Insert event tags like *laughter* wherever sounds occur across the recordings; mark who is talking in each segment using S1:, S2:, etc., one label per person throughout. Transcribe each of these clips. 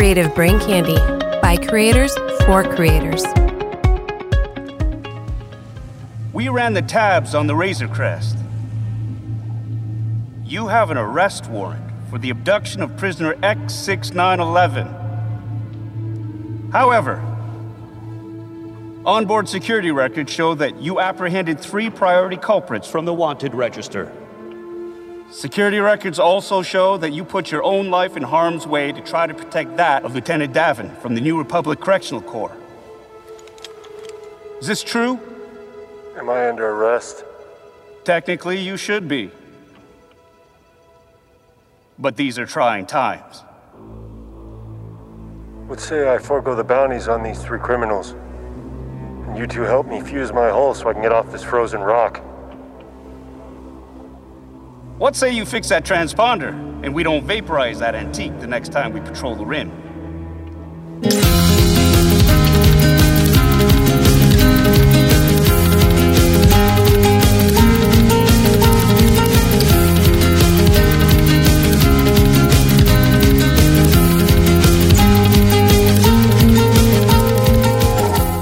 S1: Creative Brain Candy by creators for creators.
S2: We ran the tabs on the Razor Crest. You have an arrest warrant for the abduction of prisoner X6911. However, onboard security records show that you apprehended three priority culprits from the wanted register. Security records also show that you put your own life in harm's way to try to protect that of Lieutenant Davin from the New Republic Correctional Corps. Is this true?
S3: Am I under arrest?
S2: Technically, you should be. But these are trying times.
S3: Let's say I forego the bounties on these three criminals. And you two help me fuse my hull so I can get off this frozen rock.
S2: What say you fix that transponder and we don't vaporize that antique the next time we patrol the rim?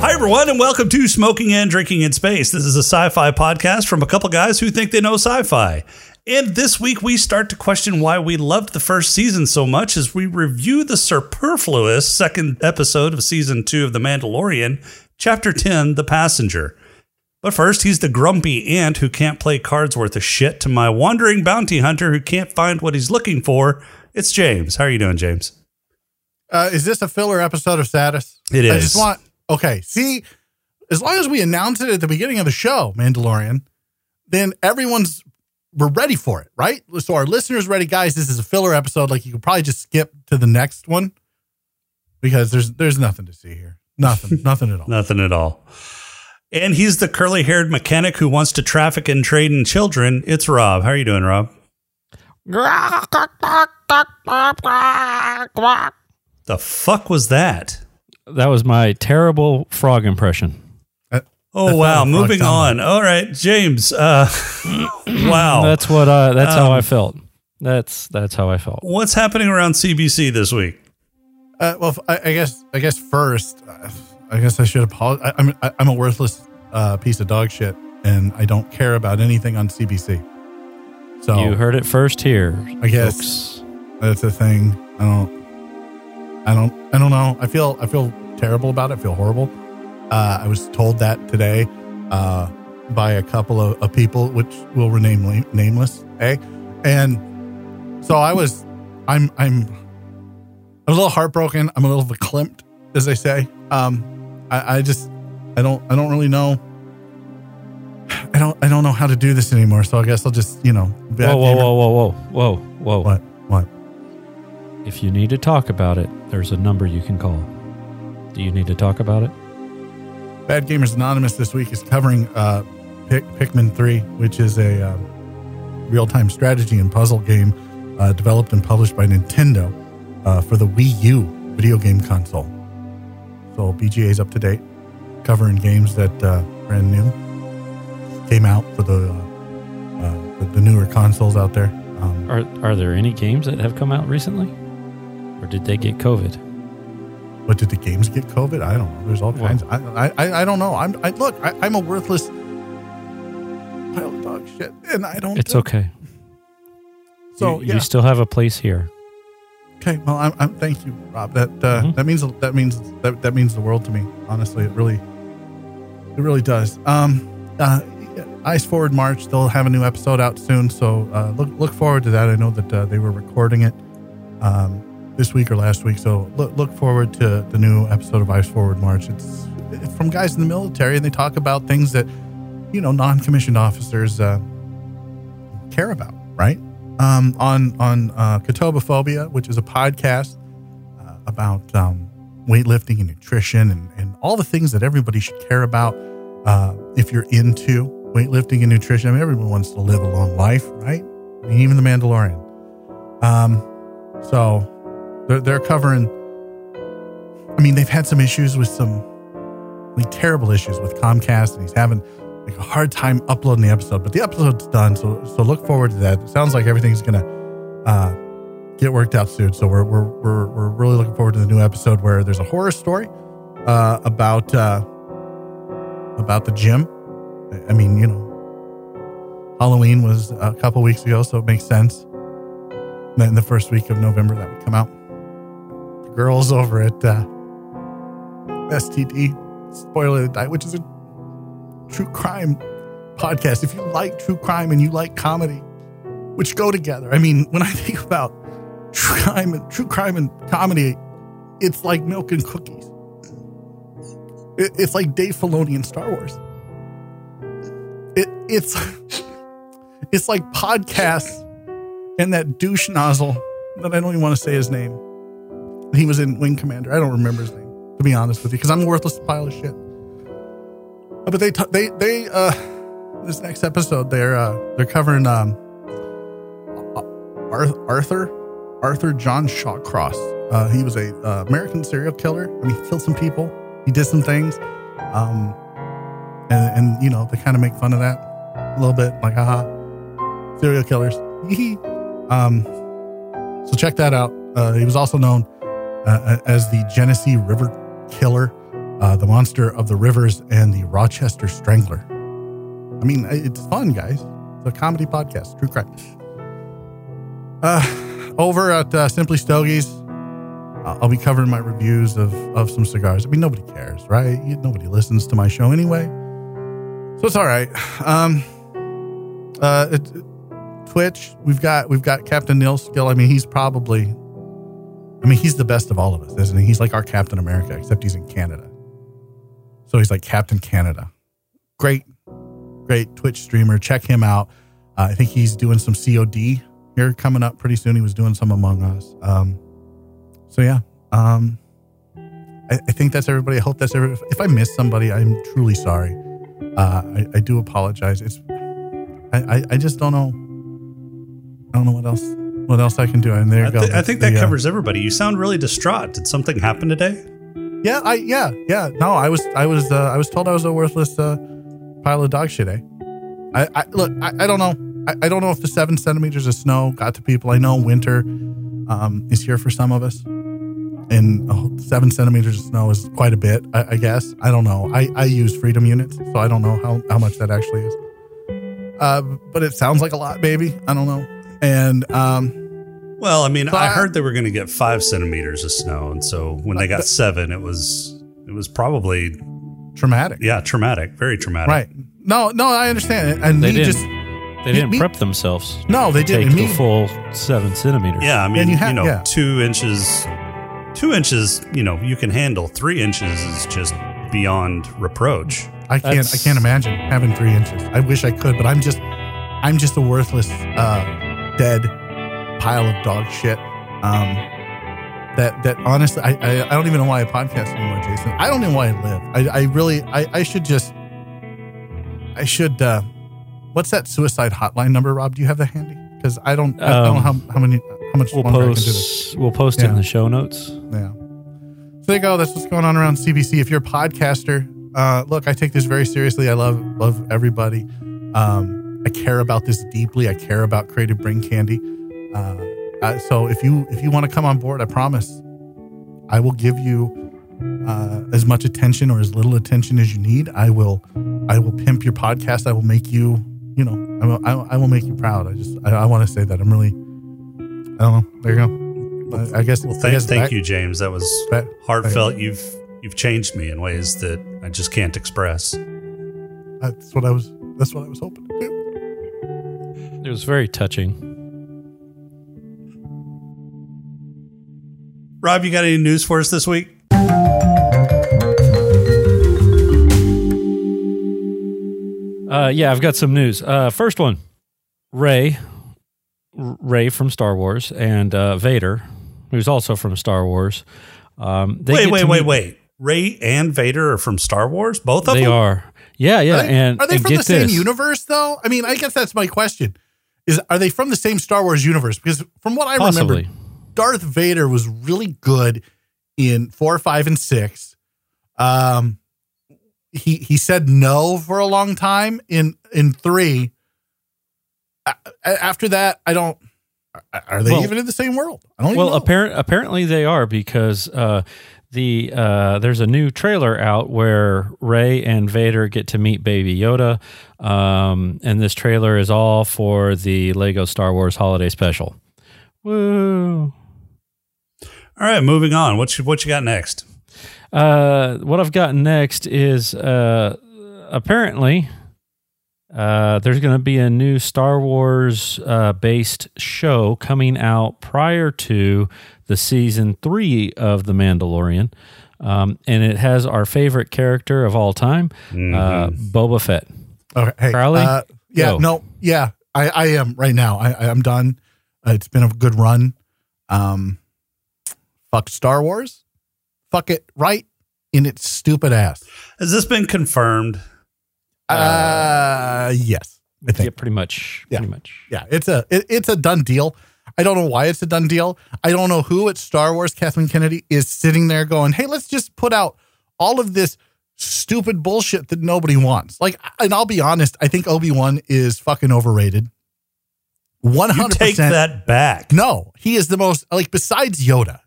S4: Hi, everyone, and welcome to Smoking and Drinking in Space. This is a sci fi podcast from a couple guys who think they know sci fi. And this week, we start to question why we loved the first season so much as we review the superfluous second episode of season two of The Mandalorian, chapter 10, The Passenger. But first, he's the grumpy ant who can't play cards worth a shit to my wandering bounty hunter who can't find what he's looking for. It's James. How are you doing, James?
S5: Uh, is this a filler episode of Status?
S4: It
S5: I just want. Okay, see, as long as we announce it at the beginning of the show, Mandalorian, then everyone's we're ready for it, right? So our listeners ready, guys. This is a filler episode. Like you could probably just skip to the next one because there's there's nothing to see here. Nothing, *laughs* nothing at all.
S4: Nothing at all. And he's the curly haired mechanic who wants to traffic and trade in children. It's Rob. How are you doing, Rob? The fuck was that?
S6: That was my terrible frog impression.
S4: Oh wow!
S5: not a frog
S4: Moving
S5: sound
S4: on. All right, James. Uh, *clears throat* wow.
S6: That's what I. That's how I
S4: Um,
S6: felt. That's that's how I felt.
S4: What's happening around CBC this week?
S5: Uh, well, I, I guess I guess first, uh, I guess I should apologize. I, I'm I, I'm a worthless uh, piece of dog shit, and I don't care about anything on CBC. So
S6: You heard it first here.
S5: I guess.
S6: folks.
S5: That's a thing. I don't. I don't. I don't know. I feel. I feel terrible about it. I feel horrible. Uh, I was told that today uh, by a couple of, of people, which will remain nameless. Eh? And so I was. I'm. I'm. I'm a little heartbroken. I'm a little verklempt, as they say. Um, I, I just. I don't. I don't really know. I don't. I don't know how to do this anymore. So I guess I'll just. You know.
S6: Whoa, whoa, whoa, whoa, whoa, whoa, whoa.
S5: What? What?
S6: If you need to talk about it, there's a number you can call. Do you need to talk about it?
S5: Bad Gamers Anonymous this week is covering uh, Pikmin 3, which is a uh, real time strategy and puzzle game uh, developed and published by Nintendo uh, for the Wii U video game console. So BGA is up to date, covering games that uh, brand new came out for the, uh, uh, the, the newer consoles out there. Um,
S6: Are are there any games that have come out recently, or did they get COVID?
S5: But did the games get COVID? I don't know. There's all kinds. I, I I don't know. I'm I, look. I, I'm a worthless pile of dog shit, and I don't.
S6: It's okay.
S5: So
S6: you,
S5: yeah.
S6: you still have a place here.
S5: okay. Well, I'm, I'm. Thank you, Rob. That uh,
S6: Mhm.
S5: that means that means that that means the world to me. Honestly, it really it really does. Um, uh, Ice Forward March. They'll have a new episode out soon. So uh, look look forward to that. I know that uh, they were recording it. Um, this week or last week. So look, look forward to the new episode of Ice Forward March. It's, from guys in the military, and they talk about things that you know non-commissioned officers uh, care about, right? Um, on on uh, Katobophobia, which is a podcast uh, about um, weightlifting and nutrition and, and all the things that everybody should care about uh, if you're into weightlifting and nutrition. I mean, everyone wants to live a long life, right? I mean, even the Mandalorian. Um, so they're, they're covering. I mean, they've had some issues with some like terrible issues with Comcast, and he's having like a hard time uploading the episode. But the episode's done, so so look forward to that. It sounds like everything's gonna uh, get worked out soon. So we're we're we're, we're really looking forward to the new episode where there's a horror story uh, about uh, about the gym. I- mean, you know, Halloween was a couple weeks ago, so it makes sense. That in the first week of November that would come out. Girls over at uh, STD Spoiler the Night, which is a true crime podcast. If you like true crime and you like comedy, which go together. I mean, when I think about true crime and true crime and comedy, it's like milk and cookies. It, it's like Dave Filoni and Star Wars. It, it's it's like podcasts and that douche nozzle that I don't even want to say his name. He was in Wing Commander. I don't remember his name to be honest with you because I'm a worthless pile of shit. Uh, But they t- they they uh this next episode they're uh they're covering um Arthur Arthur John Shawcross. Uh, he was a uh, American serial killer. I mean, he killed some people. He did some things. Um, and, and you know they kind of make fun of that a little bit, like haha, serial killers. um, so check that out. Uh, he was also known uh, as the Genesee River Killer, uh, the Monster of the Rivers, and the Rochester Strangler. I mean, it's fun, guys. It's a comedy podcast, true crime. Uh, over at uh, Simply Stogies, uh, I'll be covering my reviews of, of some cigars. I mean, nobody cares, right? Nobody listens to my show anyway, so it's all right. Um, uh, it, Twitch, we've got we've got Captain Neil Skill. I mean, he's probably, I mean, he's the best of all of us, isn't he? He's like our Captain America, except he's in Canada. So he's like Captain Canada. Great, great Twitch streamer. Check him out. Uh, I think he's doing some COD here coming up pretty soon. He was doing some Among Us. Um, so yeah, um, I, I think that's everybody. I hope that's everybody. If I missed somebody, I'm truly sorry. Uh, I, I do apologize. It's I, I, I just don't know. I don't know what else what else I can do. And there you
S4: I,
S5: go.
S4: thi- I think that
S5: The, uh,
S4: covers everybody. You sound really distraught. Did something happen today?
S5: Yeah, I yeah yeah. No, I was I was uh, I was told I was a worthless uh, pile of dog shit. Eh? I, I look. I, I don't know. I, I don't know if the seven centimeters of snow got to people. I know winter um, is here for some of us, and oh, seven centimeters of snow is quite a bit. I, I guess I don't know. I, I use freedom units, so I don't know how how much that actually is. Uh, but it sounds like a lot, baby. I don't know. And um,
S4: Well, I mean,
S5: So
S4: I
S5: I-
S4: heard they were going to get five centimeters of snow, and so when they got *laughs* seven, it was it was probably
S5: traumatic,
S4: yeah traumatic, very traumatic.
S5: right? No, no, I understand. And
S6: They didn't.
S5: just
S6: They didn't
S5: me-
S6: prep themselves.
S5: no, they didn't.
S6: take
S5: Me-
S6: the full seven centimeters.
S4: Yeah, I mean,
S5: you
S4: you, know,
S5: yeah.
S4: two inches, two inches, you know, you can handle. Three inches is just beyond reproach.
S5: I can't. I can't imagine having three inches. I wish I could, but I'm just, I'm just a worthless, uh, dead pile of dog shit. Um, that that honestly, I, I I don't even know why I podcast anymore, Jason. I don't know why I live. I I really I I should just, I should. uh What's that suicide hotline number, Rob? Do you have that handy? Because I don't. I don't know how how many how much
S6: We'll
S5: longer I can do this.
S6: post. We'll post it in the show notes.
S5: Yeah. So there you go. That's what's going on around CBC. If you're a podcaster, uh, look, I take this very seriously. I love love everybody. Um, I care about this deeply. I care about creative brain candy. Uh, uh, so if you if you want to come on board, I promise, I will give you uh, as much attention or as little attention as you need. I will I will pimp your podcast. I will make you you know I will, I, will- I will make you proud. I just I, I want to say that I'm really I don't know. There you go. I, I guess.
S4: Well,
S5: I
S4: thank,
S5: guess
S4: thank
S5: back-
S4: you, James. That was
S5: back-
S4: heartfelt. You've you've changed me in ways that I just can't express.
S5: That's what I was. That's what I was hoping to do.
S6: It was very touching.
S4: Rob, you got any news for us this week?
S6: Uh, yeah, I've got some news. Uh, first one, Rey, Rey from Star Wars, and uh, Vader, who's also from Star Wars. Um, they
S4: wait,
S6: get
S4: wait,
S6: to
S4: wait,
S6: meet-
S4: wait. Rey and Vader are from Star Wars. Both of
S6: They
S4: them.
S6: are. Yeah, yeah,
S5: Are they,
S6: and
S5: are they
S6: and
S5: from the same
S6: this.
S5: universe, though? I mean, I guess that's my question. Is are they from the same Star Wars universe? Because from what I
S6: Possibly.
S5: remember, Darth Vader was really good in four, five, and six. Um, he he said no for a long time in in three. After that, I don't. Are- they
S6: Well-
S5: even in the same world? I don't
S6: Well, apparent apparently they are because uh, the uh, there's a new trailer out where Rey and Vader get to meet Baby Yoda, um, and this trailer is all for the Lego Star Wars Holiday Special. Woo!
S4: All right, moving on. What you, what you got next?
S6: Uh, what I've got next is uh, apparently uh, there's going to be a new Star Wars uh, based show coming out prior to the season three of The Mandalorian. Um, and it has our favorite character of all time, uh, Boba Fett.
S5: Okay, hey,
S6: Crowley?
S5: uh, yeah,
S6: Go.
S5: no, yeah, I, I am right now. I, I am done. Uh, it's been a good run. Um, fuck Star Wars. Fuck it right in its stupid ass.
S4: Has this been confirmed?
S5: Uh, yes, I think.
S6: Yeah, pretty much.
S5: Yeah.
S6: Pretty much.
S5: Yeah, it's a it, it's a done deal. I don't know why it's a done deal. I don't know who at Star Wars, Kathleen Kennedy, is sitting there going, "Hey, let's just put out all of this stupid bullshit that nobody wants." Like, and I'll be honest, I think Obi Wan is fucking overrated. One
S4: You
S5: hundred
S4: take that back.
S5: No, he is the most like besides Yoda,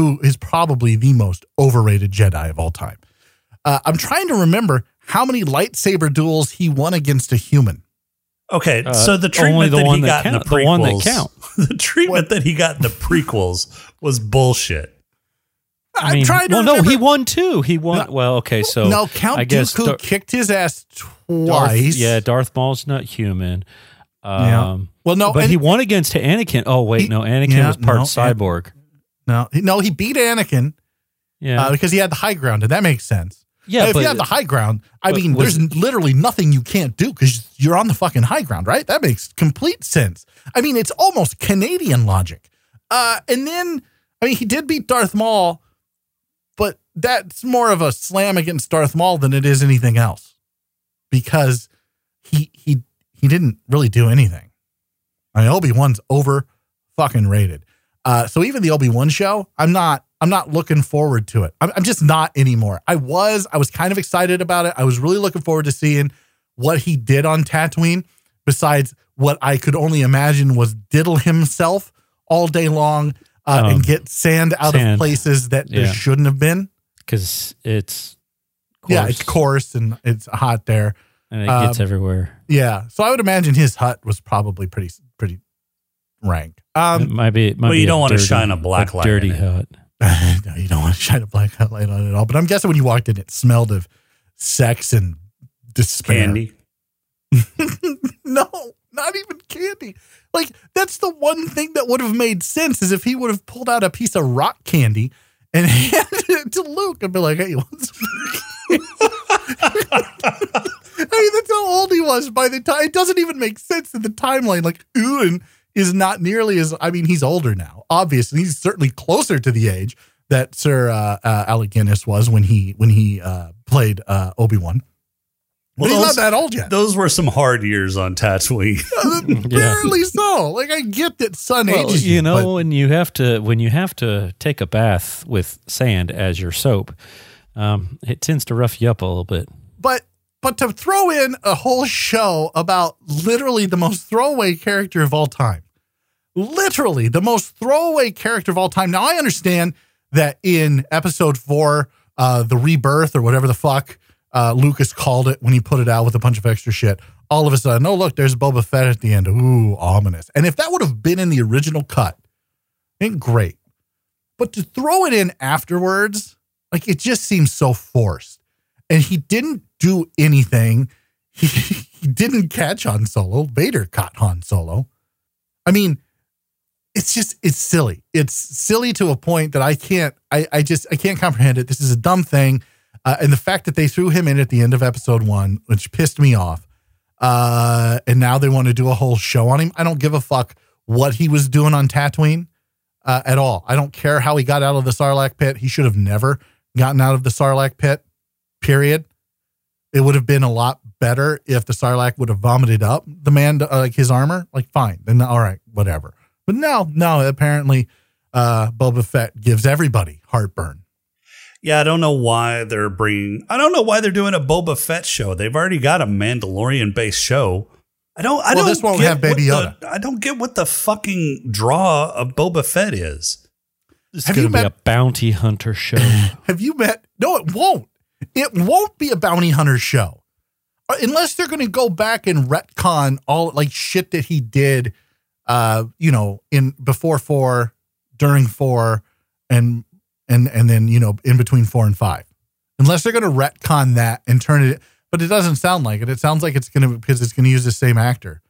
S5: who is probably the most overrated Jedi of all time. Uh, I'm trying to remember how many lightsaber duels he won against a human.
S4: Okay,
S6: Uh,
S4: so the
S6: only
S4: treatment
S6: the
S4: that
S6: one
S4: he
S6: that
S4: got in the prequels,
S6: the one that count. *laughs*
S4: the treatment that he got in the prequels was bullshit.
S5: I'm
S6: I mean,
S5: trying to
S6: well, no, he won too. He won.
S5: No.
S6: well, okay, so
S5: no, Count
S6: I guess
S5: Dooku
S6: Dar-
S5: kicked his ass
S6: Darth,
S5: twice.
S6: yeah, Darth Maul's not human. Um,
S5: Yeah. Well, no,
S6: but
S5: and-
S6: he won against Anakin. Oh wait,
S5: He-
S6: no, Anakin
S5: yeah,
S6: was part
S5: no,
S6: cyborg.
S5: No, he- no, he beat Anakin
S6: Yeah,
S5: uh, because he had the high ground, and that makes sense.
S6: yeah,
S5: if
S6: but
S5: you have the high ground, I mean, there's literally nothing you can't do because you're on the fucking high ground, right? That makes complete sense. I mean, it's almost Canadian logic. Uh, and then, I mean, he did beat Darth Maul, but that's more of a slam against Darth Maul than it is anything else because he he he didn't really do anything. I mean, Obi Wan's over fucking rated. Uh, so even the Obi Wan show, I'm not I'm not looking forward to it. I'm, I'm just not anymore. I was I was kind of excited about it. I was really looking forward to seeing what he did on Tatooine. Besides what I could only imagine was diddle himself all day long uh,
S6: Um,
S5: and get sand out of places that there shouldn't have been.
S6: because it's
S5: Yeah, it's coarse and it's hot there.
S6: and it gets
S5: um,
S6: everywhere.
S5: Yeah, so I would imagine his hut was probably pretty pretty rank.
S6: it
S5: Um,
S6: might be. It might
S4: Well,
S6: be
S4: you
S6: a
S4: don't wanna shine a black light
S6: dirty
S4: in it.
S6: hut. *laughs*
S5: no, you don't want to shine a black light on it at all. But I'm guessing when you walked in, it smelled of sex and despair.
S4: Candy. *laughs*
S5: no, not even candy. Like that's the one thing that would have made sense is if he would have pulled out a piece of rock candy and *laughs* handed it to Luke and be like, "Hey, you want some?" I mean, that's how old he was by the time. It doesn't even make sense in the timeline. Like Ewan is not nearly as. I mean, he's older now. Obviously, he's certainly closer to the age that Sir uh, uh, Alec Guinness was when he when he uh, played uh, Obi Wan. But
S4: Well,
S5: he's
S4: those-
S5: not that old yet.
S4: Those were some hard years on Tatooine. *laughs*
S5: Barely so. Like I get that sun
S6: Well,
S5: ages
S6: you know,
S5: but-
S6: when you have to when you have to take a bath with sand as your soap, um, it tends to rough you up a little bit.
S5: but but to throw in a whole show about literally the most throwaway character of all time. Literally the most throwaway character of all time. Now i understand that in episode four uh the rebirth or whatever the fuck uh lucas called it when he put it out with a bunch of extra shit. All of a sudden oh look there's boba fett at the end. Ooh ominous. And if that would have been in the original cut ain't great. But to throw it in afterwards like it just seems so forced. And he didn't do anything. He, he didn't catch Han Solo. Vader caught Han Solo. I mean, it's just it's silly. It's silly to a point that I can't. I I just I can't comprehend it. This is a dumb thing, uh, and the fact that they threw him in at the end of episode one, which pissed me off. Uh, and now they want to do a whole show on him. I don't give a fuck what he was doing on Tatooine uh, at all. I don't care how he got out of the Sarlacc pit. He should have never gotten out of the Sarlacc pit. Period. It would have been a lot better if the Sarlacc would have vomited up the man, uh, like his armor. Like, fine, then all right, whatever. But no, no. Apparently, uh, Boba Fett gives everybody heartburn.
S4: yeah, I don't know why they're bringing. I don't know why they're doing a Boba Fett show. They've already got a Mandalorian based show. I don't. I
S5: Well,
S4: don't.
S5: this won't
S4: get
S5: have Baby Yoda.
S4: the- I don't get what the fucking draw of fucking Boba Fett is.
S6: It's
S5: Have
S6: going to be
S5: met-
S6: a bounty hunter show. *laughs*
S5: Have you met? No, it won't. It won't be a bounty hunter show Uh, unless they're going to go back and retcon all like shit that he did. Uh, you know, in before four, during four, and and and then you know in between four and five. Unless they're going to retcon that and turn it, but it doesn't sound like it. It sounds like it's going to because it's going to use the same actor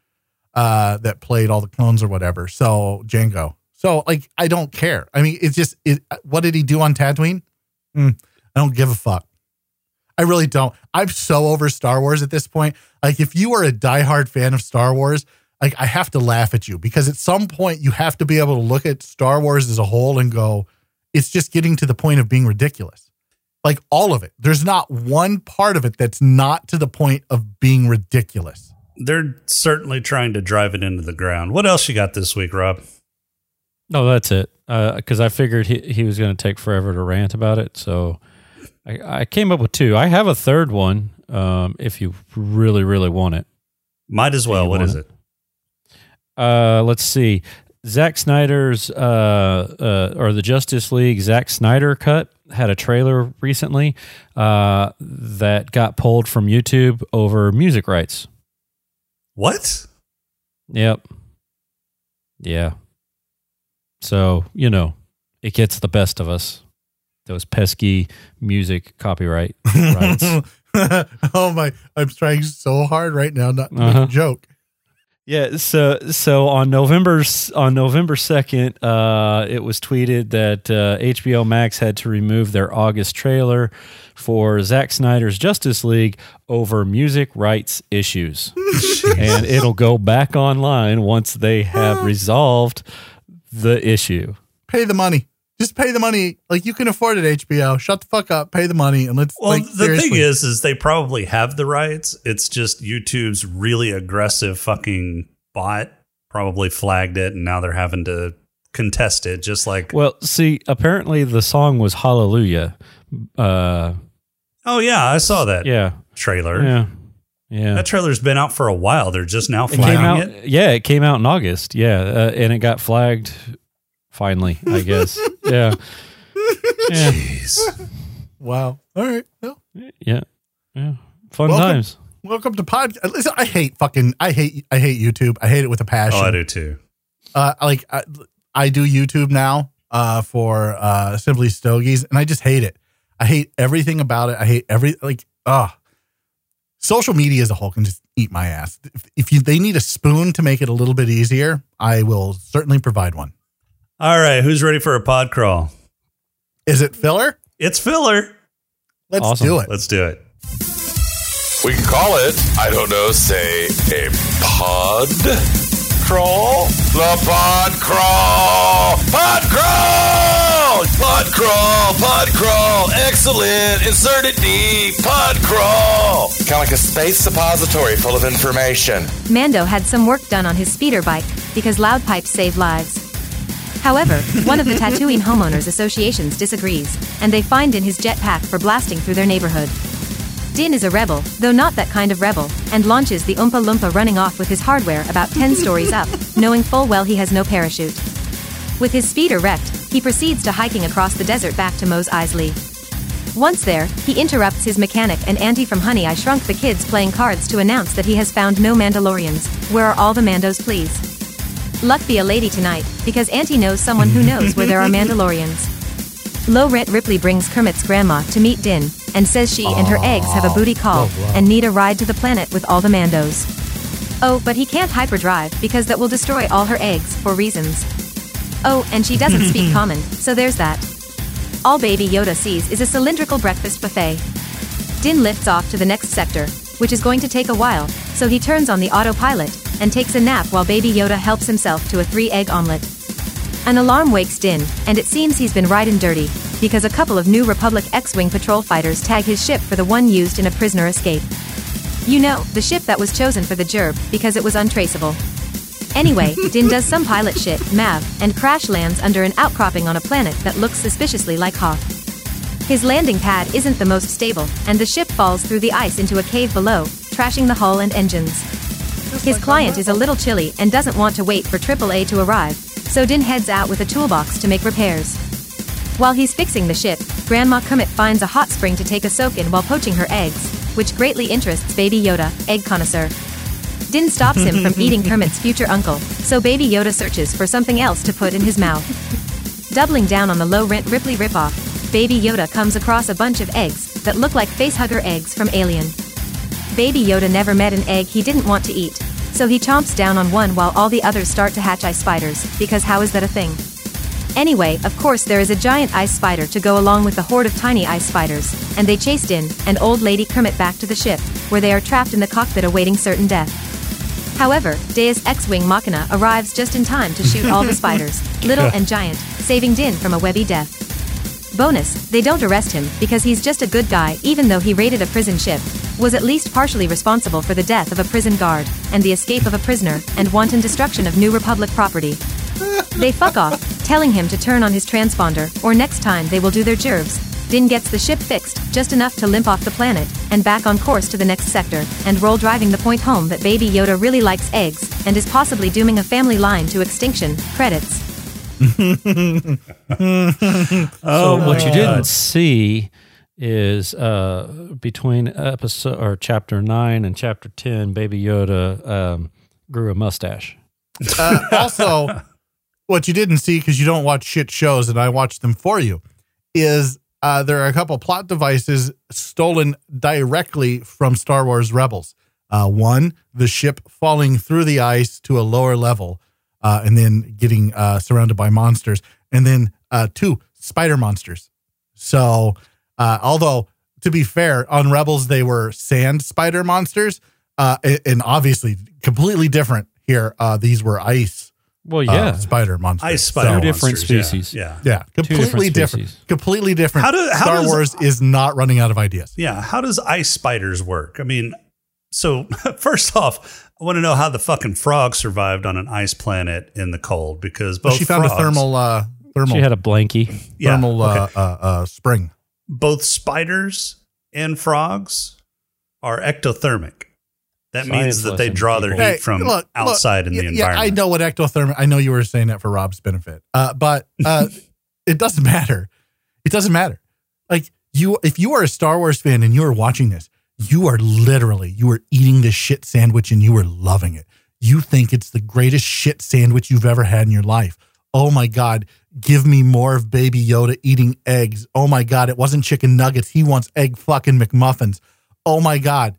S5: uh, that played all the clones or whatever. So Jango. So like, I don't care. I mean, it's just it. What did he do on Tatooine? Hmm, I don't give a fuck. I really don't. I'm so over Star Wars at this point. Like, if you are a diehard fan of Star Wars, like I have to laugh at you because at some point you have to be able to look at Star Wars as a whole and go, it's just getting to the point of being ridiculous. Like all of it. There's not one part of it that's not to the point of being ridiculous.
S4: They're certainly trying to drive it into the ground. What else you got this week, Rob?
S6: no, that's it. Uh, because I figured he, he was going to take forever to rant about it. So I, I came up with two. I have a third one um, if you really, really want it.
S4: Might as well. What is
S6: it?
S4: it?
S6: Uh, let's see. Zack Snyder's uh, uh, or the Justice League Zack Snyder cut had a trailer recently uh, that got pulled from YouTube over music rights.
S4: What?
S6: Yep. Yeah. So, you know, it gets the best of us. Those pesky music copyright *laughs* rights.
S5: oh my! I'm trying so hard right now not to make
S6: Uh-huh.
S5: a joke.
S6: Yeah, so so on November on November second, uh, it was tweeted that uh, HBO Max had to remove their August trailer for Zack Snyder's Justice League over music rights issues, *laughs* and it'll go back online once they have resolved the issue.
S5: Pay the money. Just pay the money. Like you can afford it, HBO. Shut the fuck up. Pay the money and let's.
S4: Well,
S5: like,
S4: the thing is, is they probably have the rights. It's just YouTube's really aggressive fucking bot probably flagged it, and now they're having to contest it. Just like,
S6: Well, see, apparently the song was Hallelujah. Uh,
S4: oh yeah, I saw that
S6: yeah,
S4: trailer.
S6: yeah, yeah.
S4: That trailer's been out for a while. They're just now
S6: It came
S4: flagging
S6: out.
S4: it.
S6: Yeah, it came out in August. Yeah, uh, and it got flagged. Finally, I guess. *laughs* yeah. Yeah.
S4: Jeez.
S5: Wow. All right. Well,
S6: Yeah. Yeah. Fun
S5: Welcome.
S6: times.
S5: welcome to podcast. Listen, I hate fucking. I hate. I hate YouTube. I hate it with a passion.
S4: Oh, I do too.
S5: uh, like I, I do YouTube now uh, for uh, Simply Stogies, and I just hate it. I hate everything about it. I hate every like ah. social media as a whole can just eat my ass. If, if you they need a spoon to make it a little bit easier, I will certainly provide one.
S4: All right, who's ready for a pod crawl?
S5: Is it filler?
S4: It's filler.
S5: Let's
S6: Awesome.
S5: do it.
S4: Let's do it.
S7: We can call it, I don't know, say a pod crawl? The pod crawl! Pod crawl! Pod crawl! Pod crawl! Excellent! Insert it deep! Pod crawl! Kind of like a space suppository full of information.
S1: Mando had some work done on his speeder bike because loud pipes save lives. However, one of the Tatooine Homeowners Associations disagrees, and they fined in his jetpack for blasting through their neighborhood. Din is a rebel, though not that kind of rebel, and launches the Oompa Loompa running off with his hardware about 10 stories up, *laughs* knowing full well he has no parachute. With his speeder wrecked, he proceeds to hiking across the desert back to Mos Eisley. Once there, he interrupts his mechanic and Auntie from Honey I Shrunk the Kids playing cards to announce that he has found no Mandalorians. Where are all the Mandos, please? Luck be a lady tonight, because Auntie knows someone who knows where there are *laughs* Mandalorians. Low Rent Ripley brings Kermit's grandma to meet Din, and says she and her eggs have a booty call and need a ride to the planet with all the Mandos. Oh, but he can't hyperdrive because that will destroy all her eggs for reasons. Oh, and she doesn't speak *laughs* common, so there's that. All Baby Yoda sees is a cylindrical breakfast buffet. Din lifts off to the next sector, which is going to take a while, so he turns on the autopilot and takes a nap while Baby Yoda helps himself to a three egg omelet. An alarm wakes Din, and it seems he's been riding dirty, because a couple of new Republic X Wing patrol fighters tag his ship for the one used in a prisoner escape. You know, the ship that was chosen for the Jerb, because it was untraceable. Anyway, *laughs* Din does some pilot shit, Mav, and crash lands under an outcropping on a planet that looks suspiciously like Hoth. His landing pad isn't the most stable, and the ship falls through the ice into a cave below, trashing the hull and engines. His client is a little chilly and doesn't want to wait for AAA to arrive, so Din heads out with a toolbox to make repairs. While he's fixing the ship, Grandma Kermit finds a hot spring to take a soak in while poaching her eggs, which greatly interests Baby Yoda, egg connoisseur. Din stops him from *laughs* eating Kermit's future uncle, so Baby Yoda searches for something else to put in his mouth. Doubling down on the low rent Ripley ripoff, Baby Yoda comes across a bunch of eggs that look like facehugger eggs from Alien. Baby Yoda never met an egg he didn't want to eat, so he chomps down on one while all the others start to hatch ice spiders, because how is that a thing? Anyway, of course, there is a giant ice spider to go along with the horde of tiny ice spiders, and they chase Din and Old Lady Kermit back to the ship, where they are trapped in the cockpit awaiting certain death. However, Deus X-Wing Machina arrives just in time to shoot all the spiders, *laughs* little and giant, saving Din from a webby death. Bonus, they don't arrest him because he's just a good guy even though he raided a prison ship, was at least partially responsible for the death of a prison guard, and the escape of a prisoner, and wanton destruction of New Republic property. They fuck off, telling him to turn on his transponder, or next time they will do their gerbs. Din gets the ship fixed, just enough to limp off the planet, and back on course to the next sector, and roll driving the point home that Baby Yoda really likes eggs, and is possibly dooming a family line to extinction. Credits. *laughs*
S6: so oh what you didn't see is uh, between episode or chapter nine and chapter ten, Baby Yoda um, grew a mustache.
S5: Uh, also, what you didn't see because you don't watch shit shows, and I watched them for you, is uh, there are a couple plot devices stolen directly from Star Wars Rebels. Uh, one, the ship falling through the ice to a lower level, uh, and then getting uh, surrounded by monsters, and then uh, two, spider monsters. So, uh, although to be fair, on Rebels they were sand spider monsters, uh, and, and obviously completely different here. Uh, these were ice
S6: Well,
S5: uh, spider monsters.
S4: Ice spider
S6: Two different
S4: monsters,
S6: species.
S4: Yeah.
S5: Yeah, completely
S6: different
S5: different. Completely different.
S4: How do- how
S5: Star
S4: does-
S5: Wars is not running out of ideas.
S4: Yeah. How does ice spiders work? I mean, so *laughs* first off, I want to know how the fucking frog survived on an ice planet in the cold because both
S5: she found
S4: frogs,
S5: a thermal, uh, thermal,
S6: she had a blankie.
S4: yeah,
S5: thermal
S4: okay.
S5: uh, uh, uh, spring.
S4: Both spiders and frogs are ectothermic. That means that they draw their
S6: people.
S4: heat from
S5: look,
S4: outside
S5: look,
S4: in the
S5: yeah,
S4: environment.
S5: Yeah, I know what ectothermic. I know you were saying that for Rob's benefit, uh, but uh, *laughs* it doesn't matter. It doesn't matter. Like you, if you are a Star Wars fan and you are watching this, you are literally you are eating this shit sandwich and you are loving it. You think it's the greatest shit sandwich you've ever had in your life. Oh my god, give me more of Baby Yoda eating eggs. Oh my god, it wasn't chicken nuggets. He wants egg fucking McMuffins. Oh my god.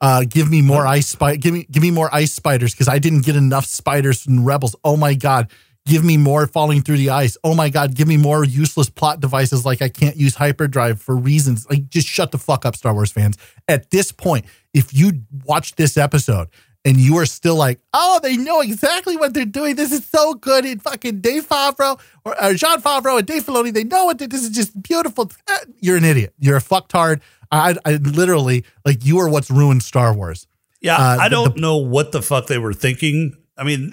S5: Uh, give me more ice spider. Give me, give me more ice spiders because I didn't get enough spiders from Rebels. Oh my god, give me more falling through the ice. Oh my god, give me more useless plot devices like I can't use hyperdrive for reasons. Like, just shut the fuck up, Star Wars fans. At this point, if you watch this episode and you are still like, oh, they know exactly what they're doing. This is so good. And fucking Dave Favreau or uh, Jean Favreau and Dave Filoni, they know what this is just beautiful. Eh, You're an idiot. You're a fucktard. I, I literally like you are what's ruined Star Wars.
S4: Yeah,
S5: Uh,
S4: I don't know what the fuck they were thinking. I mean,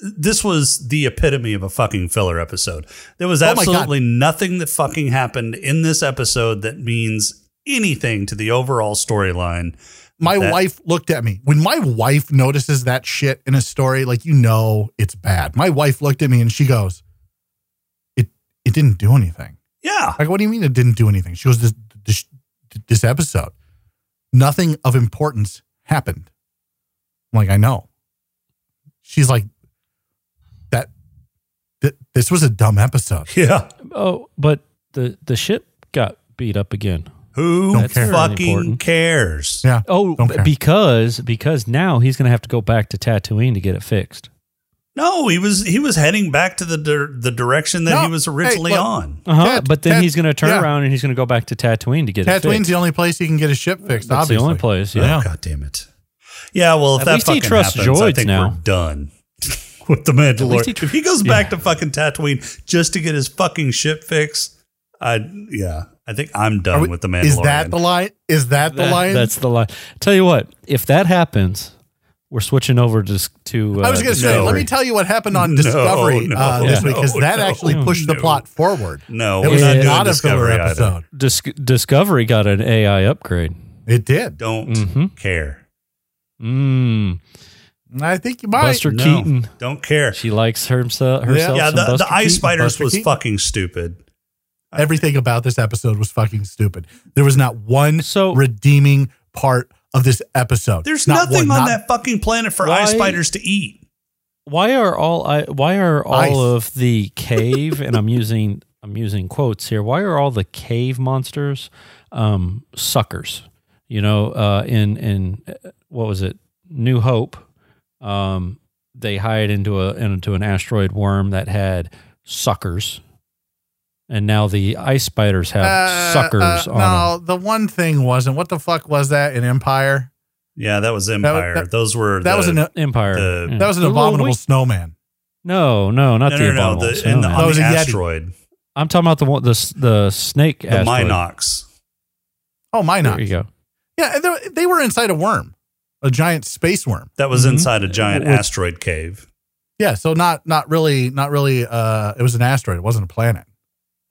S4: this was the epitome of a fucking filler episode. There was
S5: Oh
S4: absolutely nothing that fucking happened in this episode that means anything to the overall storyline.
S5: My
S4: That-
S5: wife looked at me. When my wife notices that shit in a story, like you know it's bad. My wife looked at me and she goes, It it didn't do anything.
S4: Yeah.
S5: Like, what do you mean it didn't do anything? She goes, This this, this episode, nothing of importance happened. I'm like, I know. She's like, that, th- this was a dumb episode.
S4: Yeah.
S6: Oh, but the the ship got beat up again.
S4: Who
S5: Don't care.
S4: fucking
S6: Important.
S4: cares?
S5: Yeah.
S6: Oh,
S5: care.
S6: because because now he's going to have to go back to Tatooine to get it fixed.
S4: No, he was he was heading back to the dir- the direction that
S5: No.
S4: he was
S5: Hey,
S4: originally
S5: look.
S4: on.
S6: Uh huh.
S5: Tat-
S6: but then
S5: Tat-
S6: he's going to turn
S5: yeah.
S6: around and he's going to go back to Tatooine to get it
S5: Tatooine's
S6: fixed.
S5: Tatooine's the only place he can get a ship fixed,
S6: That's
S5: obviously.
S6: the only place. Yeah.
S4: Oh, God damn it. Yeah, well, if
S6: At
S4: that
S6: least he
S4: fucking
S6: trusts
S4: happens, I think
S6: now.
S4: we're done *laughs* with the
S6: least
S4: Mandalorian.
S6: he tr-
S4: if he goes back to fucking Tatooine just to get his fucking ship fixed, I yeah, I think I'm done
S5: we-
S4: with the Mandalorian.
S5: Is that the line? Is that the
S6: That-
S5: line?
S6: That's the line. Tell you what, if that happens, we're switching over to to. Uh,
S5: I was going to say, let me tell you what happened on Discovery
S4: no,
S5: uh, this
S6: no,
S5: week because that
S4: no,
S5: actually pushed the plot forward.
S4: no,
S5: It was
S4: not
S5: not a filler
S4: Discovery
S5: episode.
S6: Dis- Discovery got an AI upgrade.
S5: It did.
S4: Don't
S6: Mhm.
S4: care.
S6: Mm.
S5: I think you might.
S6: Buster
S4: No,
S6: Keaton.
S4: Don't care.
S6: She likes herself. herself
S4: Yeah,
S6: some
S4: the,
S6: Buster
S4: the ice
S6: Keaton.
S4: spiders
S5: Buster
S4: was
S5: Keaton.
S4: fucking stupid.
S5: Everything about this episode was fucking stupid. There was not one
S6: So-
S5: redeeming part of this episode.
S4: There's
S5: Not
S4: nothing
S5: one,
S4: on
S5: not-
S4: that fucking planet for
S6: Why-
S4: ice spiders to eat.
S6: Why are all I, why are all
S5: Ice.
S6: of the cave and I'm using I'm using quotes here. Why are all the cave monsters um, suckers? You know, uh, in in uh, what was it? New Hope. Um, they hide into a into an asteroid worm that had suckers, and now the ice spiders have
S5: Uh,
S6: suckers
S5: uh,
S6: on
S5: no,
S6: them.
S5: the one thing wasn't. What the fuck was that in Empire?
S4: Yeah, that was Empire.
S5: that-
S4: Those were
S5: That
S4: the,
S5: was an
S6: Empire.
S4: the-
S6: Yeah.
S5: that was an
S6: The
S5: abominable
S6: wing-
S5: snowman.
S6: No, no, not
S4: no,
S6: the
S4: no, no,
S6: abominable.
S4: the, in the,
S6: snowman.
S5: That
S4: on
S5: was
S4: the
S5: a Yeti.
S4: asteroid,
S6: I'm talking about the one the the snake
S4: the
S6: asteroid.
S4: Mynocks.
S5: Oh, my
S6: There
S5: not.
S6: you go.
S5: Yeah, they, they were inside a worm, a giant space worm.
S4: That was
S6: Mhm.
S4: inside a giant
S5: With-
S4: asteroid cave.
S5: Yeah, so not not really, not really. Uh, it was an asteroid. It wasn't a planet.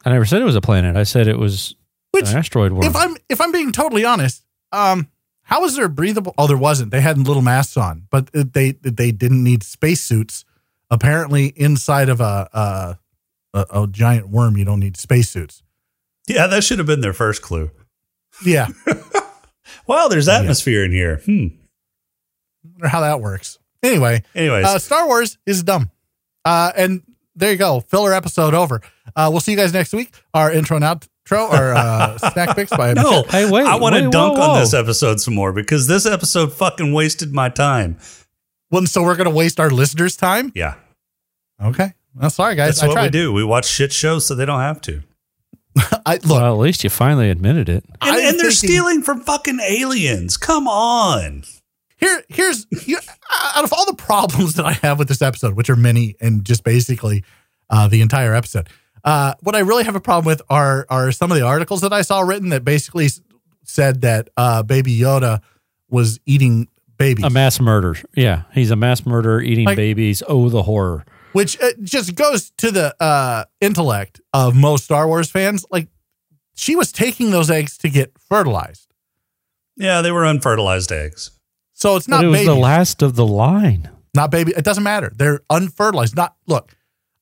S6: I never said it was a planet. I said it was
S5: Which,
S6: an asteroid worm.
S5: if I'm if I'm being totally honest, um, how was there breathable? Oh, there wasn't. They had little masks on, but they they didn't need spacesuits. Apparently, inside of a, a a a giant worm, you don't need spacesuits.
S4: Yeah, that should have been their first clue.
S5: Yeah, *laughs*
S4: Well, there's atmosphere in here. Hmm.
S5: wonder how that works. Anyway,
S4: Anyways,
S5: uh, Star Wars is dumb. Uh, and there you go. Filler episode over. Uh, we'll see you guys next week. Our intro and outro are uh, *laughs* snack picks by
S4: no,
S6: Hey, wait,
S4: I want to dunk
S6: whoa,
S4: on this episode some more because this episode fucking wasted my time.
S5: Well, so we're going to waste our listeners' time?
S4: Yeah,
S5: Okay. Well, sorry, guys.
S4: that's
S5: I
S4: what we do. We watch shit shows so they don't have to. *laughs*
S5: I, look,
S6: well, at least you finally admitted it.
S4: And, and they're
S5: thinking-
S4: stealing from fucking aliens. Come on.
S5: Here here's here, out of all the problems that I have with this episode, which are many and just basically uh, the entire episode. Uh, what I really have a problem with are are some of the articles that I saw written that basically said that uh, Baby Yoda was eating babies,
S6: A mass murder. Yeah, he's a mass murderer eating
S5: Like-
S6: babies. Oh, the horror.
S5: which uh, just goes to the uh, intellect of most Star Wars fans. Like she was taking those eggs to get fertilized,
S4: Yeah, they were unfertilized eggs.
S5: So it's not
S6: But it was
S5: babies.
S6: the last of the line.
S5: not baby. It doesn't matter. They're unfertilized. Not look.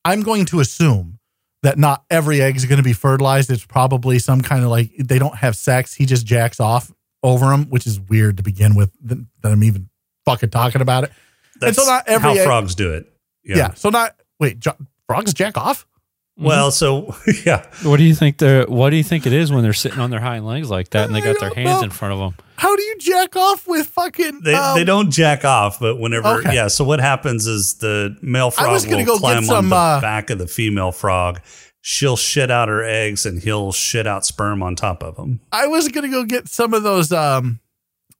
S5: I'm going to assume that not every egg is going to be fertilized. It's probably some kind of like they don't have sex. He just jacks off over them, which is weird to begin with. That, that I'm even fucking talking about it.
S4: That's
S5: so not every
S4: how
S5: egg-
S4: frogs do it.
S5: Yeah. so not wait. Jo- frogs jack off.
S4: Well, so *laughs* yeah,
S6: What do you think they're? What do you think it is when they're sitting on their hind legs like that and they got their hands
S5: know.
S6: in front of them?
S5: How do you jack off with fucking?
S4: they
S5: um,
S4: they don't jack off, but whenever
S5: Okay.
S4: yeah. So what happens is the male frog
S5: gonna
S4: will
S5: go
S4: climb
S5: some,
S4: on the
S5: uh,
S4: back of the female frog. She'll shit out her eggs, and he'll shit out sperm on top of them.
S5: I was gonna go get some of those. Um,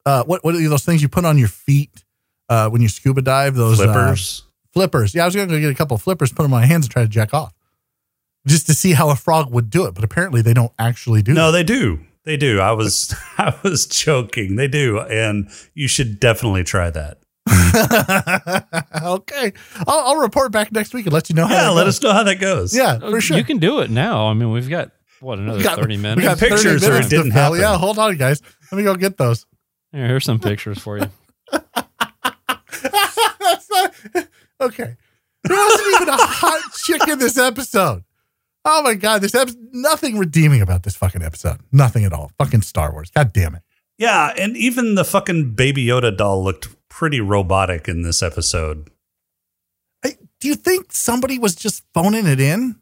S5: uh, what what are those things you put on your feet? Uh, when you scuba dive, those uh,
S4: Flippers.
S5: flippers. Yeah, I was going to go get a couple of flippers, put them on my hands, and try to jack off, just to see how a frog would do it. But apparently, they don't actually do.
S4: no, they do. They do. I was *laughs* I was joking. They do, and you should definitely try that.
S5: that. *laughs* okay, I'll, I'll report back next week and let you know. How
S4: Yeah, let
S5: goes.
S4: us know how that goes.
S5: Yeah, for sure.
S6: You can do it now. I mean, we've got what another
S5: We got-
S6: thirty
S5: we
S6: minutes.
S5: got
S4: pictures
S5: 30
S4: or it
S5: minutes to
S4: didn't happen.
S5: Yeah, hold on, guys. Let me go get those.
S6: Here, here's some pictures for you. *laughs*
S5: Not, okay. There wasn't even a hot chick in this episode. Oh my god, this episode nothing redeeming about this fucking episode. Nothing at all. Fucking Star Wars. God damn it.
S4: Yeah, and even the fucking Baby Yoda doll looked pretty robotic in this episode.
S5: Hey, do you think somebody was just phoning it in?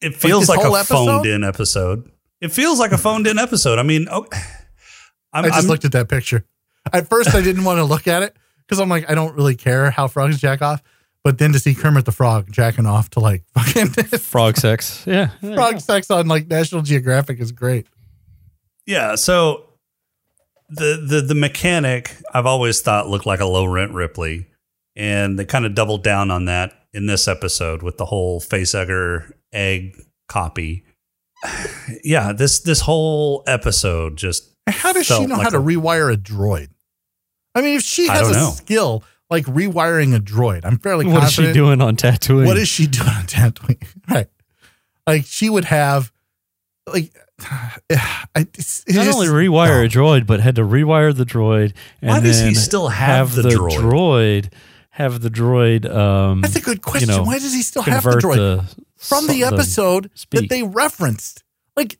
S4: It feels
S5: this
S4: like, a
S5: episode?
S4: phoned in episode. It feels like a phoned in episode. I mean, oh, *sighs* I'm,
S5: I just
S4: I'm-
S5: looked at that picture. At first, I didn't want to look at it because I'm like, I don't really care how frogs jack off. But then to see Kermit the Frog jacking off to like fucking *laughs*
S6: Frog sex. Yeah. *laughs* yeah,
S5: frog sex on like National Geographic is great.
S4: yeah. So the the the mechanic I've always thought looked like a low rent Ripley, and they kind of doubled down on that in this episode with the whole facehugger egg copy. *sighs* Yeah, this this whole episode just
S5: How does she know
S4: like
S5: how to
S4: a-
S5: rewire a droid? I mean, if she has a
S4: know.
S5: skill like rewiring a droid, I'm fairly
S6: What is she doing on Tatooine?
S5: What is she doing on Tatooine? *laughs* right. Like she would have like *sighs* I, it's, it's
S6: Not
S5: just-
S6: only rewire
S5: no.
S6: a droid, but had to rewire the droid and
S4: Why does he
S6: then
S4: still have the droid?
S6: droid? Have the droid. Um,
S5: That's a good question.
S6: you know,
S5: Why does he still have the
S6: convert
S5: droid
S6: the
S5: from the
S6: so-
S5: episode that
S6: speak.
S5: they referenced? Like,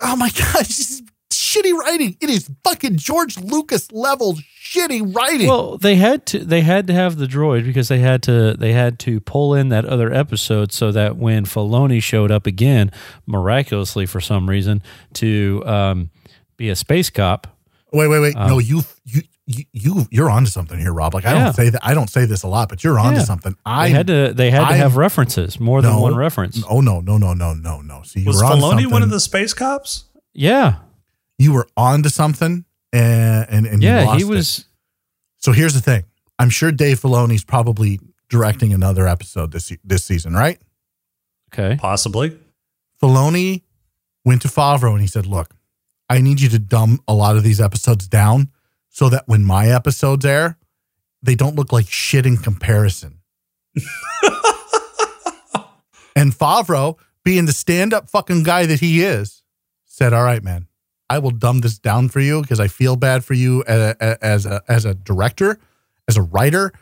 S5: oh my *laughs* gosh, this is shitty writing. It is fucking George Lucas level shitty writing.
S6: Well, they had to they had to have the droid because they had to they had to pull in that other episode so that when Filoni showed up again, miraculously for some reason, to um, be a space cop.
S5: wait, wait, wait.
S6: um,
S5: no, you, you, you, you, you're onto something here, Rob. Like, I
S6: Yeah.
S5: don't say that. I don't say this a lot, but you're onto
S6: Yeah.
S5: something. I
S6: They had to they had to have references, more than one reference.
S5: Oh no, no, no, no, no, no. See, you
S4: Was
S5: were on
S4: Filoni one of the space cops?
S6: Yeah,
S5: You were on to something, and and, and you
S6: yeah,
S5: lost
S6: he
S5: it.
S6: was.
S5: So here's the thing. I'm sure Dave Filoni's probably directing another episode this this season, right?
S6: Okay,
S4: Possibly.
S5: Filoni went to Favreau and he said, "Look, I need you to dumb a lot of these episodes down so that when my episodes air, they don't look like shit in comparison." *laughs* and Favreau, being the stand-up fucking guy that he is, said, "All right, man, I will dumb this down for you because I feel bad for you as a, as a as a director, as a writer,